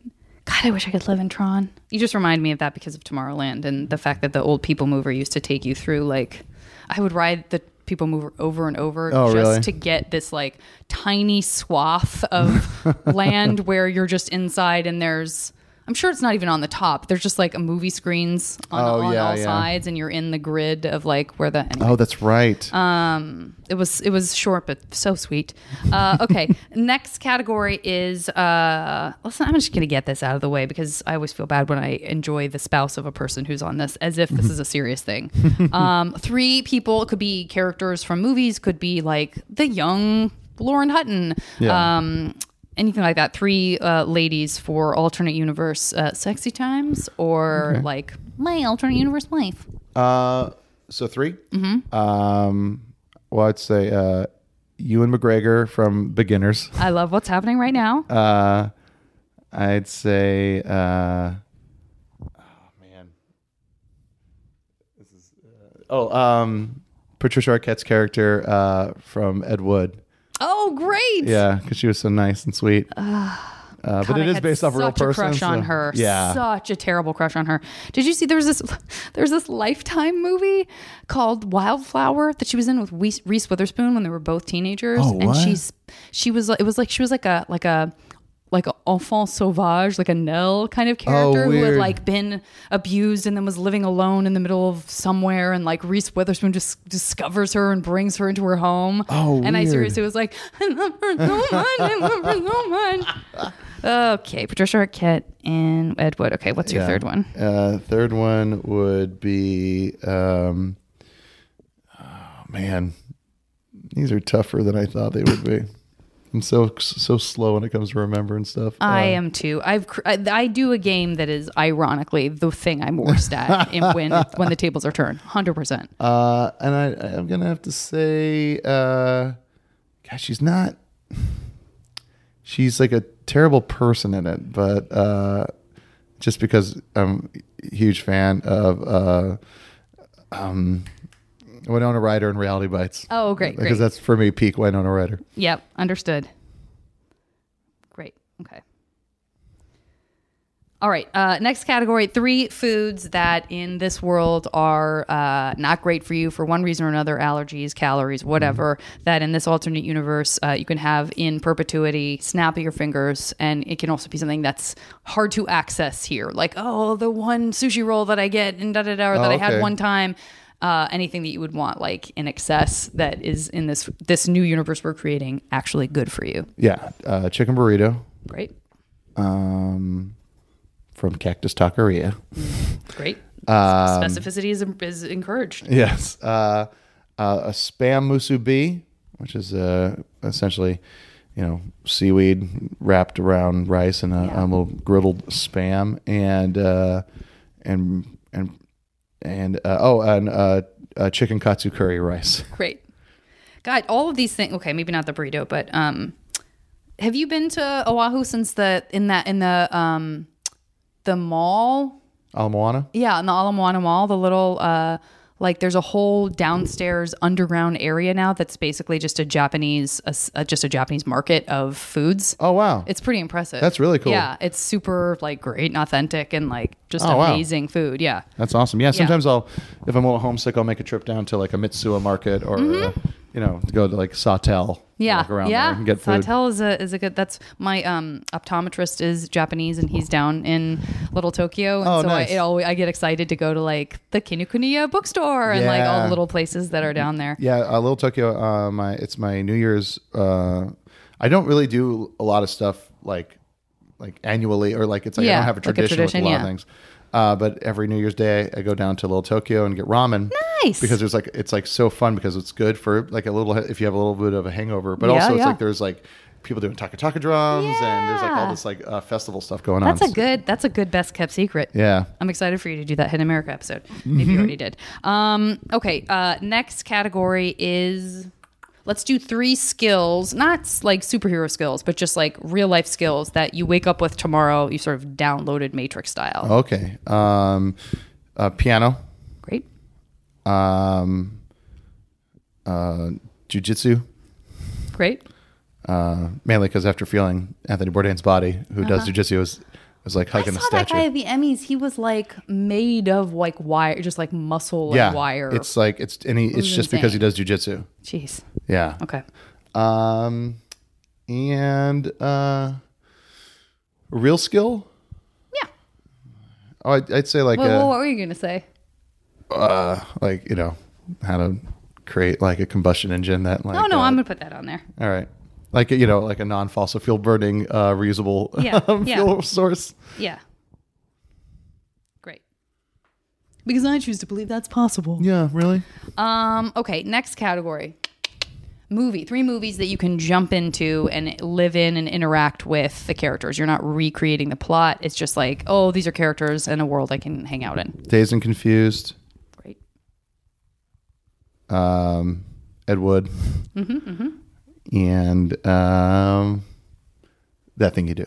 God, I wish I could live in Tron. You just remind me of that because of Tomorrowland and the fact that the old People Mover used to take you through. Like, I would ride the People Mover over and over Oh, just really? to get this like tiny swath of land where you're just inside and there's. I'm sure it's not even on the top. There's just like a movie screens on, Oh, on yeah, all yeah. sides, and you're in the grid of like where the. anyway. Oh, that's right. Um, it was it was short but so sweet. Uh, okay, next category is uh, listen. I'm just gonna get this out of the way because I always feel bad when I enjoy the spouse of a person who's on this, as if this is a serious thing. um, three people could be characters from movies, could be like the young Lauren Hutton. Yeah. Um, anything like that. Three uh, ladies for alternate universe uh, sexy times, or like my alternate universe life. Uh, so 3 Mm-hmm. Um, well, I'd say uh, Ewan McGregor from Beginners. I love what's happening right now. Uh, I'd say, uh, oh man, this is uh, oh um, Patricia Arquette's character uh, from Ed Wood. Oh, great! Yeah, because she was so nice and sweet. Uh, but God, it I is had based off a real such person. crush on so- her. Yeah. such a terrible crush on her. Did you see there was this there was this Lifetime movie called Wildflower that she was in with Reese, Reese Witherspoon when they were both teenagers, Oh, and what? she's she was it was like she was like a like a like an enfant sauvage, like a Nell kind of character who had Oh, like been abused and then was living alone in the middle of somewhere, and like Reese Witherspoon just discovers her and brings her into her home. Oh, and I seriously was like, I love her so much, I love her so much. Okay, Patricia Arquette and Ed Wood. Okay, what's your Yeah. third one? Uh, third one would be, um, oh man, these are tougher than I thought they would be. I'm so so slow when it comes to remembering stuff. I Uh, am too. I've cr- I, I do a game that is ironically the thing I'm worst at in when when the tables are turned. Hundred percent. Uh, and I, I'm gonna have to say, uh, gosh, she's not. She's like a terrible person in it, but uh, just because I'm a huge fan of uh, um, Winona Ryder and Reality Bites. Oh, great, Because great. that's for me peak Winona Ryder. Yep, understood. Great. Okay. All right. Uh, next category: three foods that in this world are uh, not great for you for one reason or another, allergies, calories, whatever. That in this alternate universe uh, you can have in perpetuity. Snap of your fingers, and it can also be something that's hard to access here, like oh, the one sushi roll that I get and da da da, or that Oh, I had one time. Uh, anything that you would want, like in excess, that is in this this new universe we're creating, actually good for you. Yeah, uh, chicken burrito Great, um, from Cactus Taqueria. great. Um, Specificity is, is encouraged. Yes. Uh, uh, a spam musubi, which is uh, essentially, you know, seaweed wrapped around rice and a, Yeah. a little griddled spam, and uh, and and and uh, oh, and uh, uh, chicken katsu curry rice. Great. God, all of these things. Okay, maybe not the burrito, but um, have you been to Oahu since the in that in the um, the mall? Ala Moana. Yeah, in the Ala Moana Mall, the little uh, like there's a whole downstairs underground area now that's basically just a Japanese, uh, just a Japanese market of foods. Oh wow. It's pretty impressive. That's really cool. Yeah, it's super like great and authentic and like just Oh, wow. amazing food. Yeah. That's awesome. Yeah, sometimes I'll, if I'm a little homesick, I'll make a trip down to like a Mitsuwa market or, uh, you know, to go to like Sawtell. Yeah, yeah. get food. Sawtell is a is a good. That's my um optometrist is Japanese and he's down in Little Tokyo, and Oh, so nice. I it always, I get excited to go to like the Kinokuniya bookstore and like all the little places that are down there. Yeah, uh, Little Tokyo. Uh, my it's my New Year's. Uh, I don't really do a lot of stuff like like annually or like it's like I don't have a like a tradition, tradition, with a lot yeah. of things. Uh, but every New Year's Day, I go down to Little Tokyo and get ramen. Nice. Because there's like it's like so fun because it's good for like a little if you have a little bit of a hangover, but Yeah, also it's yeah. like there's like people doing taka taka drums and there's like all this like uh, festival stuff going That's on. That's a good. That's a good best kept secret. Yeah. I'm excited for you to do that Hidden America episode. Maybe you already did. Um, okay. Uh, next category is let's do three skills, not like superhero skills, but just like real life skills that you wake up with tomorrow. You sort of downloaded Matrix style. Okay. Um, uh, piano. Great. Um, uh, jujitsu. Great. Uh, mainly because after feeling Anthony Bourdain's body, who does jujitsu, was was like Uh-huh. I hugging saw a that statue. guy at the Emmys. He was like made of like wire, just like muscle yeah, and wire. it's like it's and he, it's was just because he insane. does jujitsu. Jeez. Yeah. Okay. Um, and uh, real skill. Yeah. Oh, I'd, I'd say like Well, uh, what were you gonna say? uh, like you know how to create like a combustion engine that like. oh no, uh, I'm gonna put that on there. all right. Like you know, like a non-fossil fuel burning, uh, reusable Yeah, um, yeah. fuel source. Yeah. Great. Because I choose to believe that's possible. Yeah, really. Um, okay, next category. Movie. Three movies that you can jump into and live in and interact with the characters. You're not recreating the plot. It's just like, oh, these are characters in a world I can hang out in. Dazed and Confused. Great. Um, Ed Wood. Mm-hmm, And um, that thing you do.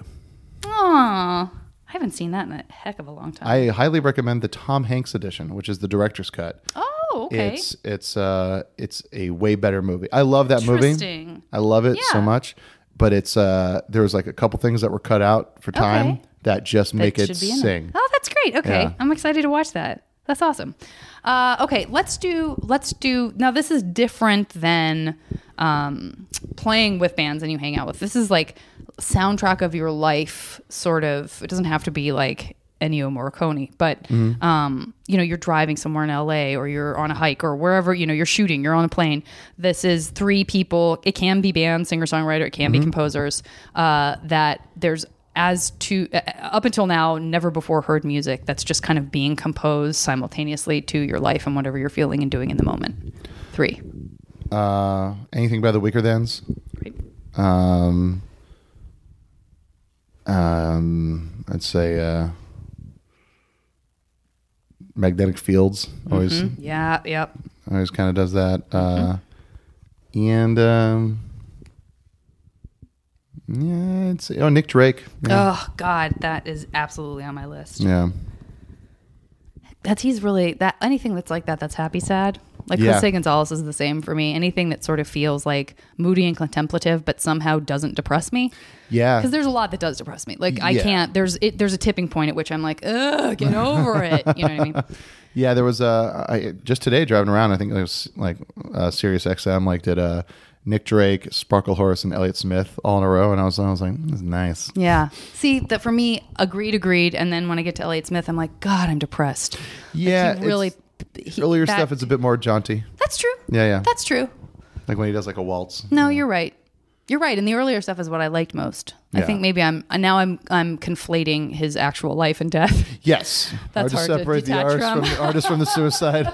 Aw. I haven't seen that in a heck of a long time. I highly recommend the Tom Hanks edition, which is the director's cut. oh, okay. It's it's uh it's a way better movie. I love that movie. Interesting. I love it so Yeah. much. But it's uh there was like a couple things that were cut out for time Okay. that just make it should be in sing. It. Oh, that's great. Okay, Yeah. I'm excited to watch that. That's awesome. Uh, okay, let's do let's do now. This is different than um, playing with bands and you hang out with. This is like soundtrack of your life, sort of. It doesn't have to be like Ennio Morricone, but Mm-hmm. um, you know, you're driving somewhere in LA or you're on a hike or wherever, you know, you're shooting, you're on a plane. This is three people. It can be band, singer, songwriter, it can be composers. Uh, that there's as to uh, up until now, never before heard music that's just kind of being composed simultaneously to your life and whatever you're feeling and doing in the moment. Three. Uh anything by the Weakerthans? Great. Um um I'd say uh Magnetic Fields always Yeah. Yep. always kind of does that. Uh, Mm-hmm. and um, yeah, it's oh Nick Drake. Yeah. Oh God, that is absolutely on my list. yeah. That's he's really that anything that's like that that's happy sad. Like Yeah. Jose Gonzalez is the same for me. Anything that sort of feels like moody and contemplative, but somehow doesn't depress me. Yeah. Because there's a lot that does depress me. Like I Yeah. can't. There's it, there's a tipping point at which I'm like, ugh, get over it. You know what I mean? Yeah, there was uh, I just today driving around. I think it was like uh, Sirius XM, like did uh, Nick Drake, Sparklehorse, and Elliott Smith all in a row, and I was I was like, this is nice. Yeah. See that for me, agreed, agreed. And then when I get to Elliott Smith, I'm like, God, I'm depressed. Like, Yeah, he really. He- Earlier that- stuff, it's a bit more jaunty. That's true. Yeah, yeah. That's true. like when he does like a waltz. No, you're right. You're right. And the earlier stuff is what I liked most. I think maybe I'm uh, now I'm I'm conflating his actual life and death. Yes, That's hard to hard to separate the artist from. from the artist from the suicide.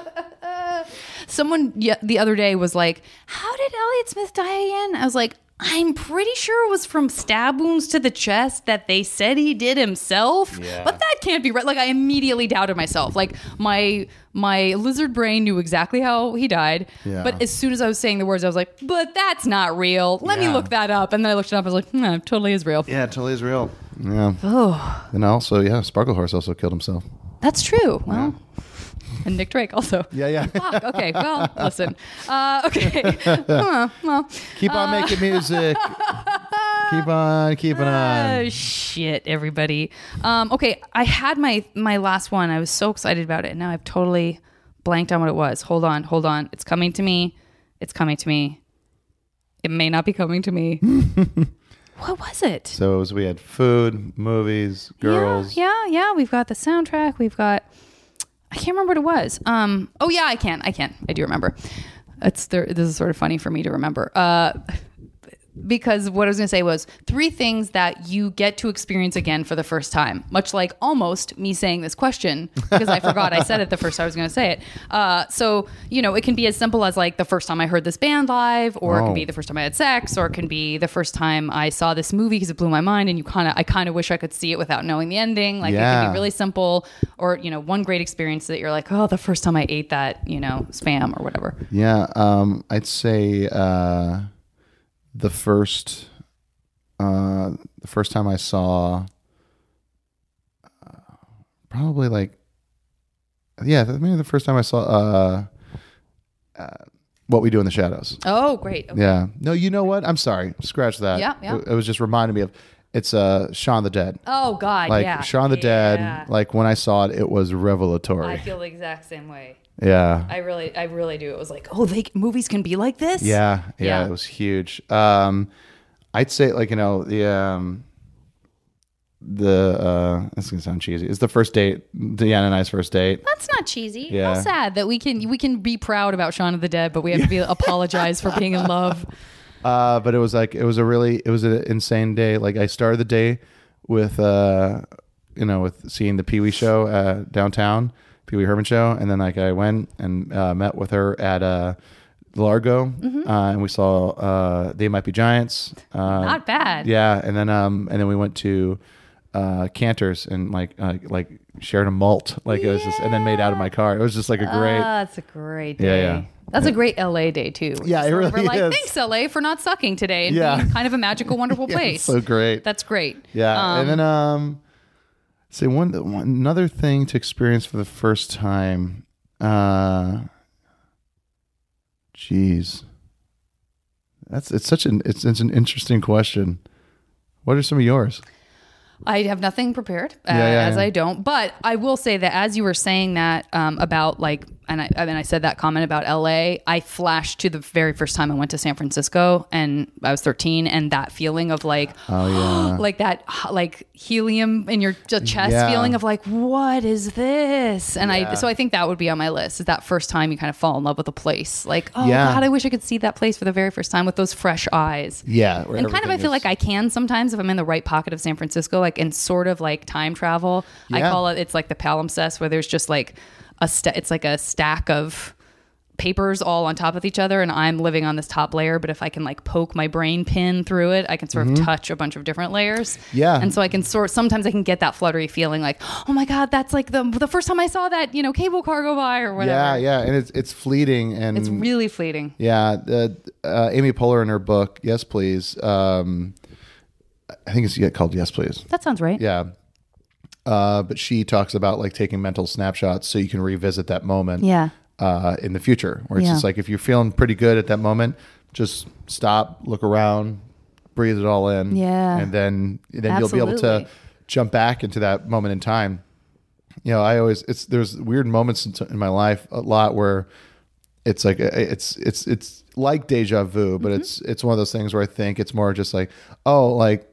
Someone yeah, the other day was like, "How did Elliot Smith die again?" I was like, "I'm pretty sure it was from stab wounds to the chest that they said he did himself." Yeah. But that can't be right. Like I immediately doubted myself. Like my my lizard brain knew exactly how he died. Yeah. But as soon as I was saying the words, I was like, "But that's not real. Let me look that up." And then I looked it up. I was like, "Hmm, it totally is real." Yeah, totally is real. Yeah. Oh, And also, yeah, Sparklehorse also killed himself. that's true. Well, and Nick Drake also. Yeah, yeah. Fuck. Okay. Well, listen. Uh, okay. Huh, well. Keep on making music. keep on keeping on. Oh shit, everybody. Um, okay, I had my my last one. I was so excited about it, and now I've totally blanked on what it was. Hold on, hold on. It's coming to me. It's coming to me. It may not be coming to me. what was it? So it was, we had food, movies, girls. Yeah, yeah, yeah. We've got the soundtrack. We've got. I can't remember what it was. Um. Oh yeah, I can. I can. I do remember. It's there. This is sort of funny for me to remember. Uh, because what I was going to say was three things that you get to experience again for the first time, much like almost me saying this question because I forgot I said it the first time I was going to say it. Uh, so, you know, it can be as simple as like the first time I heard this band live, or it Oh. can be the first time I had sex, or it can be the first time I saw this movie because it blew my mind and you kind of, I kind of wish I could see it without knowing the ending. Like it can be really simple, or, you know, one great experience that you're like, oh, the first time I ate that, you know, spam or whatever. Yeah, um, I'd say uh, the first uh, the first time I saw uh, probably like yeah maybe the first time I saw uh, uh, what we do in the shadows. Oh, great. Okay. Yeah, no, you know what? I'm sorry, scratch that. Yeah, yeah. It, it was just reminding me of it's uh, Shaun the Dead. Oh, God. Like yeah. Shaun the Yeah. Dead. Like when I saw it, it was revelatory. I feel the exact same way. Yeah. I really, I really do. It was like, oh, they movies can be like this. Yeah, yeah, Yeah. it was huge. Um, I'd say like you know the um, the uh, that's gonna sound cheesy. It's the first date, Deanna and I's first date. That's not cheesy. Yeah. How sad that we can we can be proud about Shaun of the Dead, but we have to be apologize for being in love. Uh, but it was like it was a really it was an insane day. Like I started the day with uh, you know with seeing the Pee Wee show uh, downtown, Pee Wee Herman show, and then like I went and uh, met with her at uh, Largo, Mm-hmm. uh, and we saw uh, They Might Be Giants. Uh, Not bad. Yeah, and then um and then we went to uh Canter's and like uh, like shared a malt like it was just and then made out of my car. It was just like a great Ah, that's a great day. yeah. That's a great LA day too. Yeah, it really We're like, is. thanks LA for not sucking today and Yeah. being kind of a magical, wonderful Yeah, place. it's so great. That's great. Yeah, and then um, say one, one another thing to experience for the first time. Uh, jeez, that's it's such an it's it's an interesting question. What are some of yours? I have nothing prepared, uh, Yeah, yeah, as yeah. I don't. But I will say that as you were saying that um, about like, and I, I mean, I said that comment about LA. I flashed to the very first time I went to San Francisco, and I was 13, and that feeling of like, Oh yeah, like that, like helium in your chest Yeah. feeling of like, what is this? And I, so I think that would be on my list. Is that first time you kind of fall in love with a place? Like, oh Yeah. God, I wish I could see that place for the very first time with those fresh eyes. yeah. And kind of, I feel is- like I can sometimes if I'm in the right pocket of San Francisco, like in sort of like time travel. I call it. It's like the palimpsest, where there's just like a st- it's like a stack of papers all on top of each other, and I'm living on this top layer. But if I can like poke my brain pin through it, I can sort of touch a bunch of different layers. Mm-hmm. Yeah. and so I can sort. Sometimes I can get that fluttery feeling, like, oh my god, that's like the the first time I saw that you know cable car go by or whatever. yeah, yeah, and it's it's fleeting and It's really fleeting. Yeah, the, uh, Amy Poehler in her book, Yes Please. Um, I think it's yet called Yes Please. That sounds right. Yeah, uh, but she talks about like taking mental snapshots so you can revisit that moment. Yeah. Uh, in the future, where it's Yeah. just like if you're feeling pretty good at that moment, just stop, look around, breathe it all in. Yeah. and then then you'll be able to jump back into that moment in time. You know, I always it's there's weird moments in, in my life a lot where it's like it's it's it's like deja vu, Mm-hmm. but it's it's one of those things where I think it's more just like oh like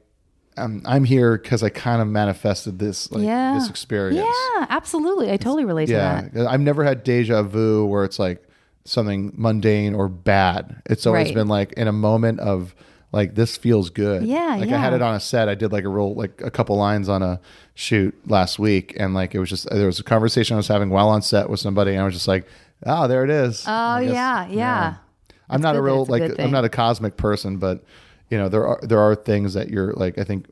I'm I'm here because I kind of manifested this like Yeah. this experience. Yeah, absolutely. I totally relate to Yeah, that. I've never had deja vu where it's like something mundane or bad. It's always Right. been like in a moment of like this feels good. Yeah, like I had it on a set. I did like a real like a couple lines on a shoot last week, and like it was just there was a conversation I was having while on set with somebody, and I was just like, oh, there it is. Oh guess- yeah, yeah. I'm not a real like I'm not a cosmic person, but you know there are there are things that you're like I think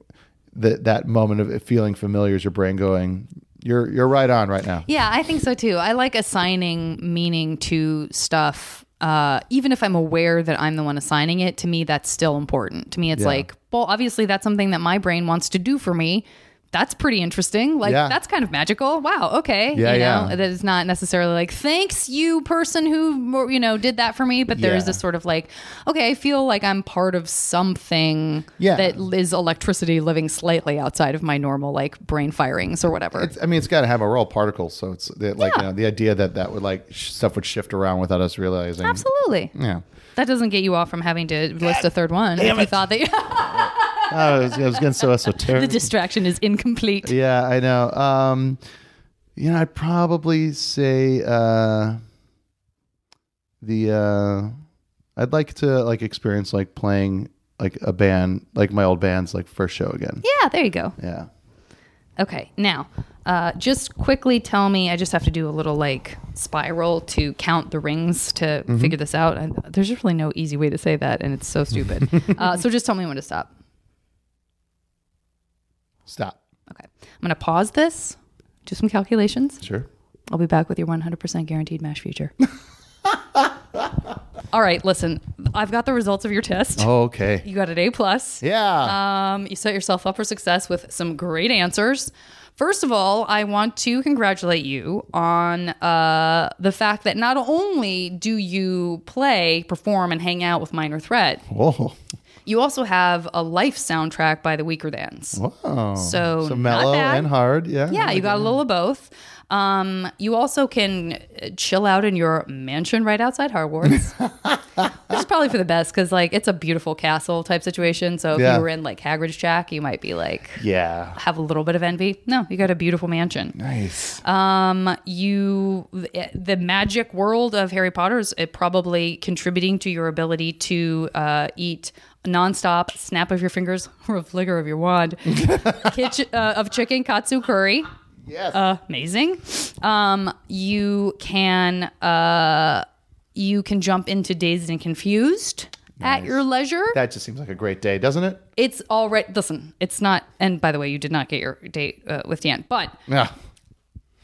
that that moment of feeling familiar is your brain going you're you're right on right now. Yeah, I think so too. I like assigning meaning to stuff. Uh, even if I'm aware that I'm the one assigning it, to me, that's still important. To me, it's Yeah. like, well, obviously, that's something that my brain wants to do for me. That's pretty interesting. Like, Yeah. that's kind of magical. Wow. Okay. Yeah, you know, yeah. that is not necessarily like, thanks, you person who, you know, did that for me. But there is Yeah. this sort of like, okay, I feel like I'm part of something Yeah. that is electricity living slightly outside of my normal, like, brain firings or whatever. It's, I mean, it's got to have a real particle, so it's the, like you know, the idea that that would like stuff would shift around without us realizing. Absolutely. Yeah. That doesn't get you off from having to list a third one. if you thought that I, was, I was getting so esoteric. the distraction is incomplete. yeah, I know. Um, you know, I'd probably say uh, the uh, I'd like to like experience like playing like a band, like my old band's like first show again. Yeah, there you go. Yeah. Okay, now, uh, just quickly tell me. I just have to do a little like spiral to count the rings to Mm-hmm. figure this out. And there's really no easy way to say that, and it's so stupid. uh, so just tell me when to stop. Stop. Okay, I'm gonna pause this, do some calculations. Sure. I'll be back with your 100% guaranteed mash future. All right, listen. I've got the results of your test. Oh, okay. You got an A plus. Yeah. Um, you set yourself up for success with some great answers. First of all, I want to congratulate you on uh, the fact that not only do you play, perform, and hang out with Minor Threat, Whoa. You also have a life soundtrack by the Weakerthans. Wow. So, so mellow and hard. Yeah. Yeah, you got a little of both. Um, you also can uh, chill out in your mansion right outside Hogwarts, which is probably for the best because like it's a beautiful castle type situation. So if Yeah. you were in like Hagrid's Shack, you might be like Yeah. have a little bit of envy. No, you got a beautiful mansion. Nice. Um, you the magic world of Harry Potter is it probably contributing to your ability to uh, eat nonstop, snap of your fingers or a flicker of your wand, kitchen, uh, of chicken katsu curry. yes. Amazing. Um, you can uh, you can jump into dazed and confused at your leisure. that just seems like a great day, doesn't it? it's all right. Listen, it's not. And by the way, you did not get your date uh, with Dan, but Yeah.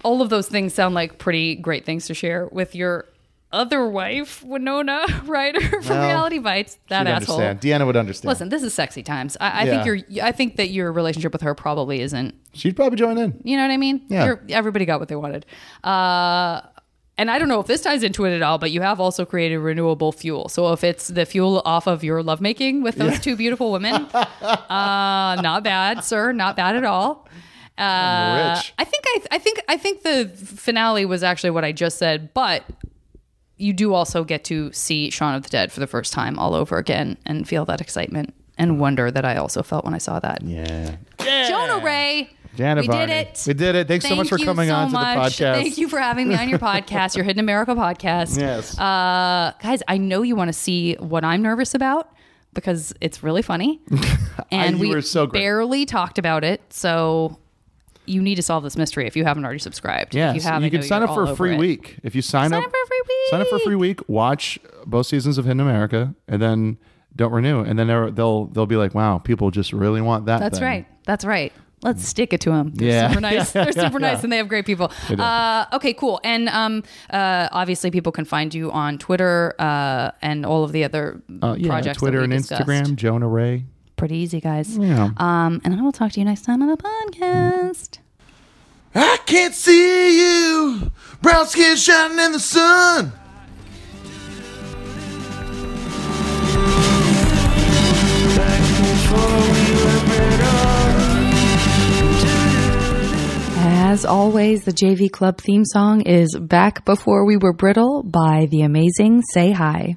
all of those things sound like pretty great things to share with your other wife, Winona Ryder from Well, Reality Bites. That asshole. understand. Deanna would understand. Listen, this is sexy times. I, I Yeah. think you're. I think that your relationship with her probably isn't. She'd probably join in. You know what I mean? Yeah. You're, everybody got what they wanted. Uh, and I don't know if this ties into it at all, but you have also created renewable fuel. So if it's the fuel off of your lovemaking with those two beautiful women, uh, not bad, sir. Not bad at all. Uh, rich. I think I, I think I think the finale was actually what I just said, but you do also get to see Shaun of the Dead for the first time all over again and feel that excitement and wonder that I also felt when I saw that. Yeah. Jonah Ray, Janet we Varney. did it. We did it. Thanks so much for coming so on to the podcast. Thank you for having me on your podcast, your Hidden America podcast. Yes. Uh, guys, I know you want to see what I'm nervous about because it's really funny. And you we were so great. barely talked about it. So you need to solve this mystery if you haven't already subscribed. Yeah, you haven't, can sign up for a free it. week. If you sign, Sign up, up for a free week. sign up for a free week. Watch both seasons of Hidden America, and then don't renew. And then they'll they'll be like, "Wow, people just really want that." That's thing. right. That's right. Let's stick it to them. They're Yeah. super nice. They're super Yeah. nice, and they have great people. Uh, okay, cool. And um, uh, obviously, people can find you on Twitter uh, and all of the other Uh, yeah, projects. Twitter and discussed. Instagram, Jonah Ray. Pretty easy, guys. Yeah. Um, and I will talk to you next time on the podcast. I can't see you. Brown skin shining in the sun. As always, the JV Club theme song is Back Before We Were Brittle by the amazing Say Hi.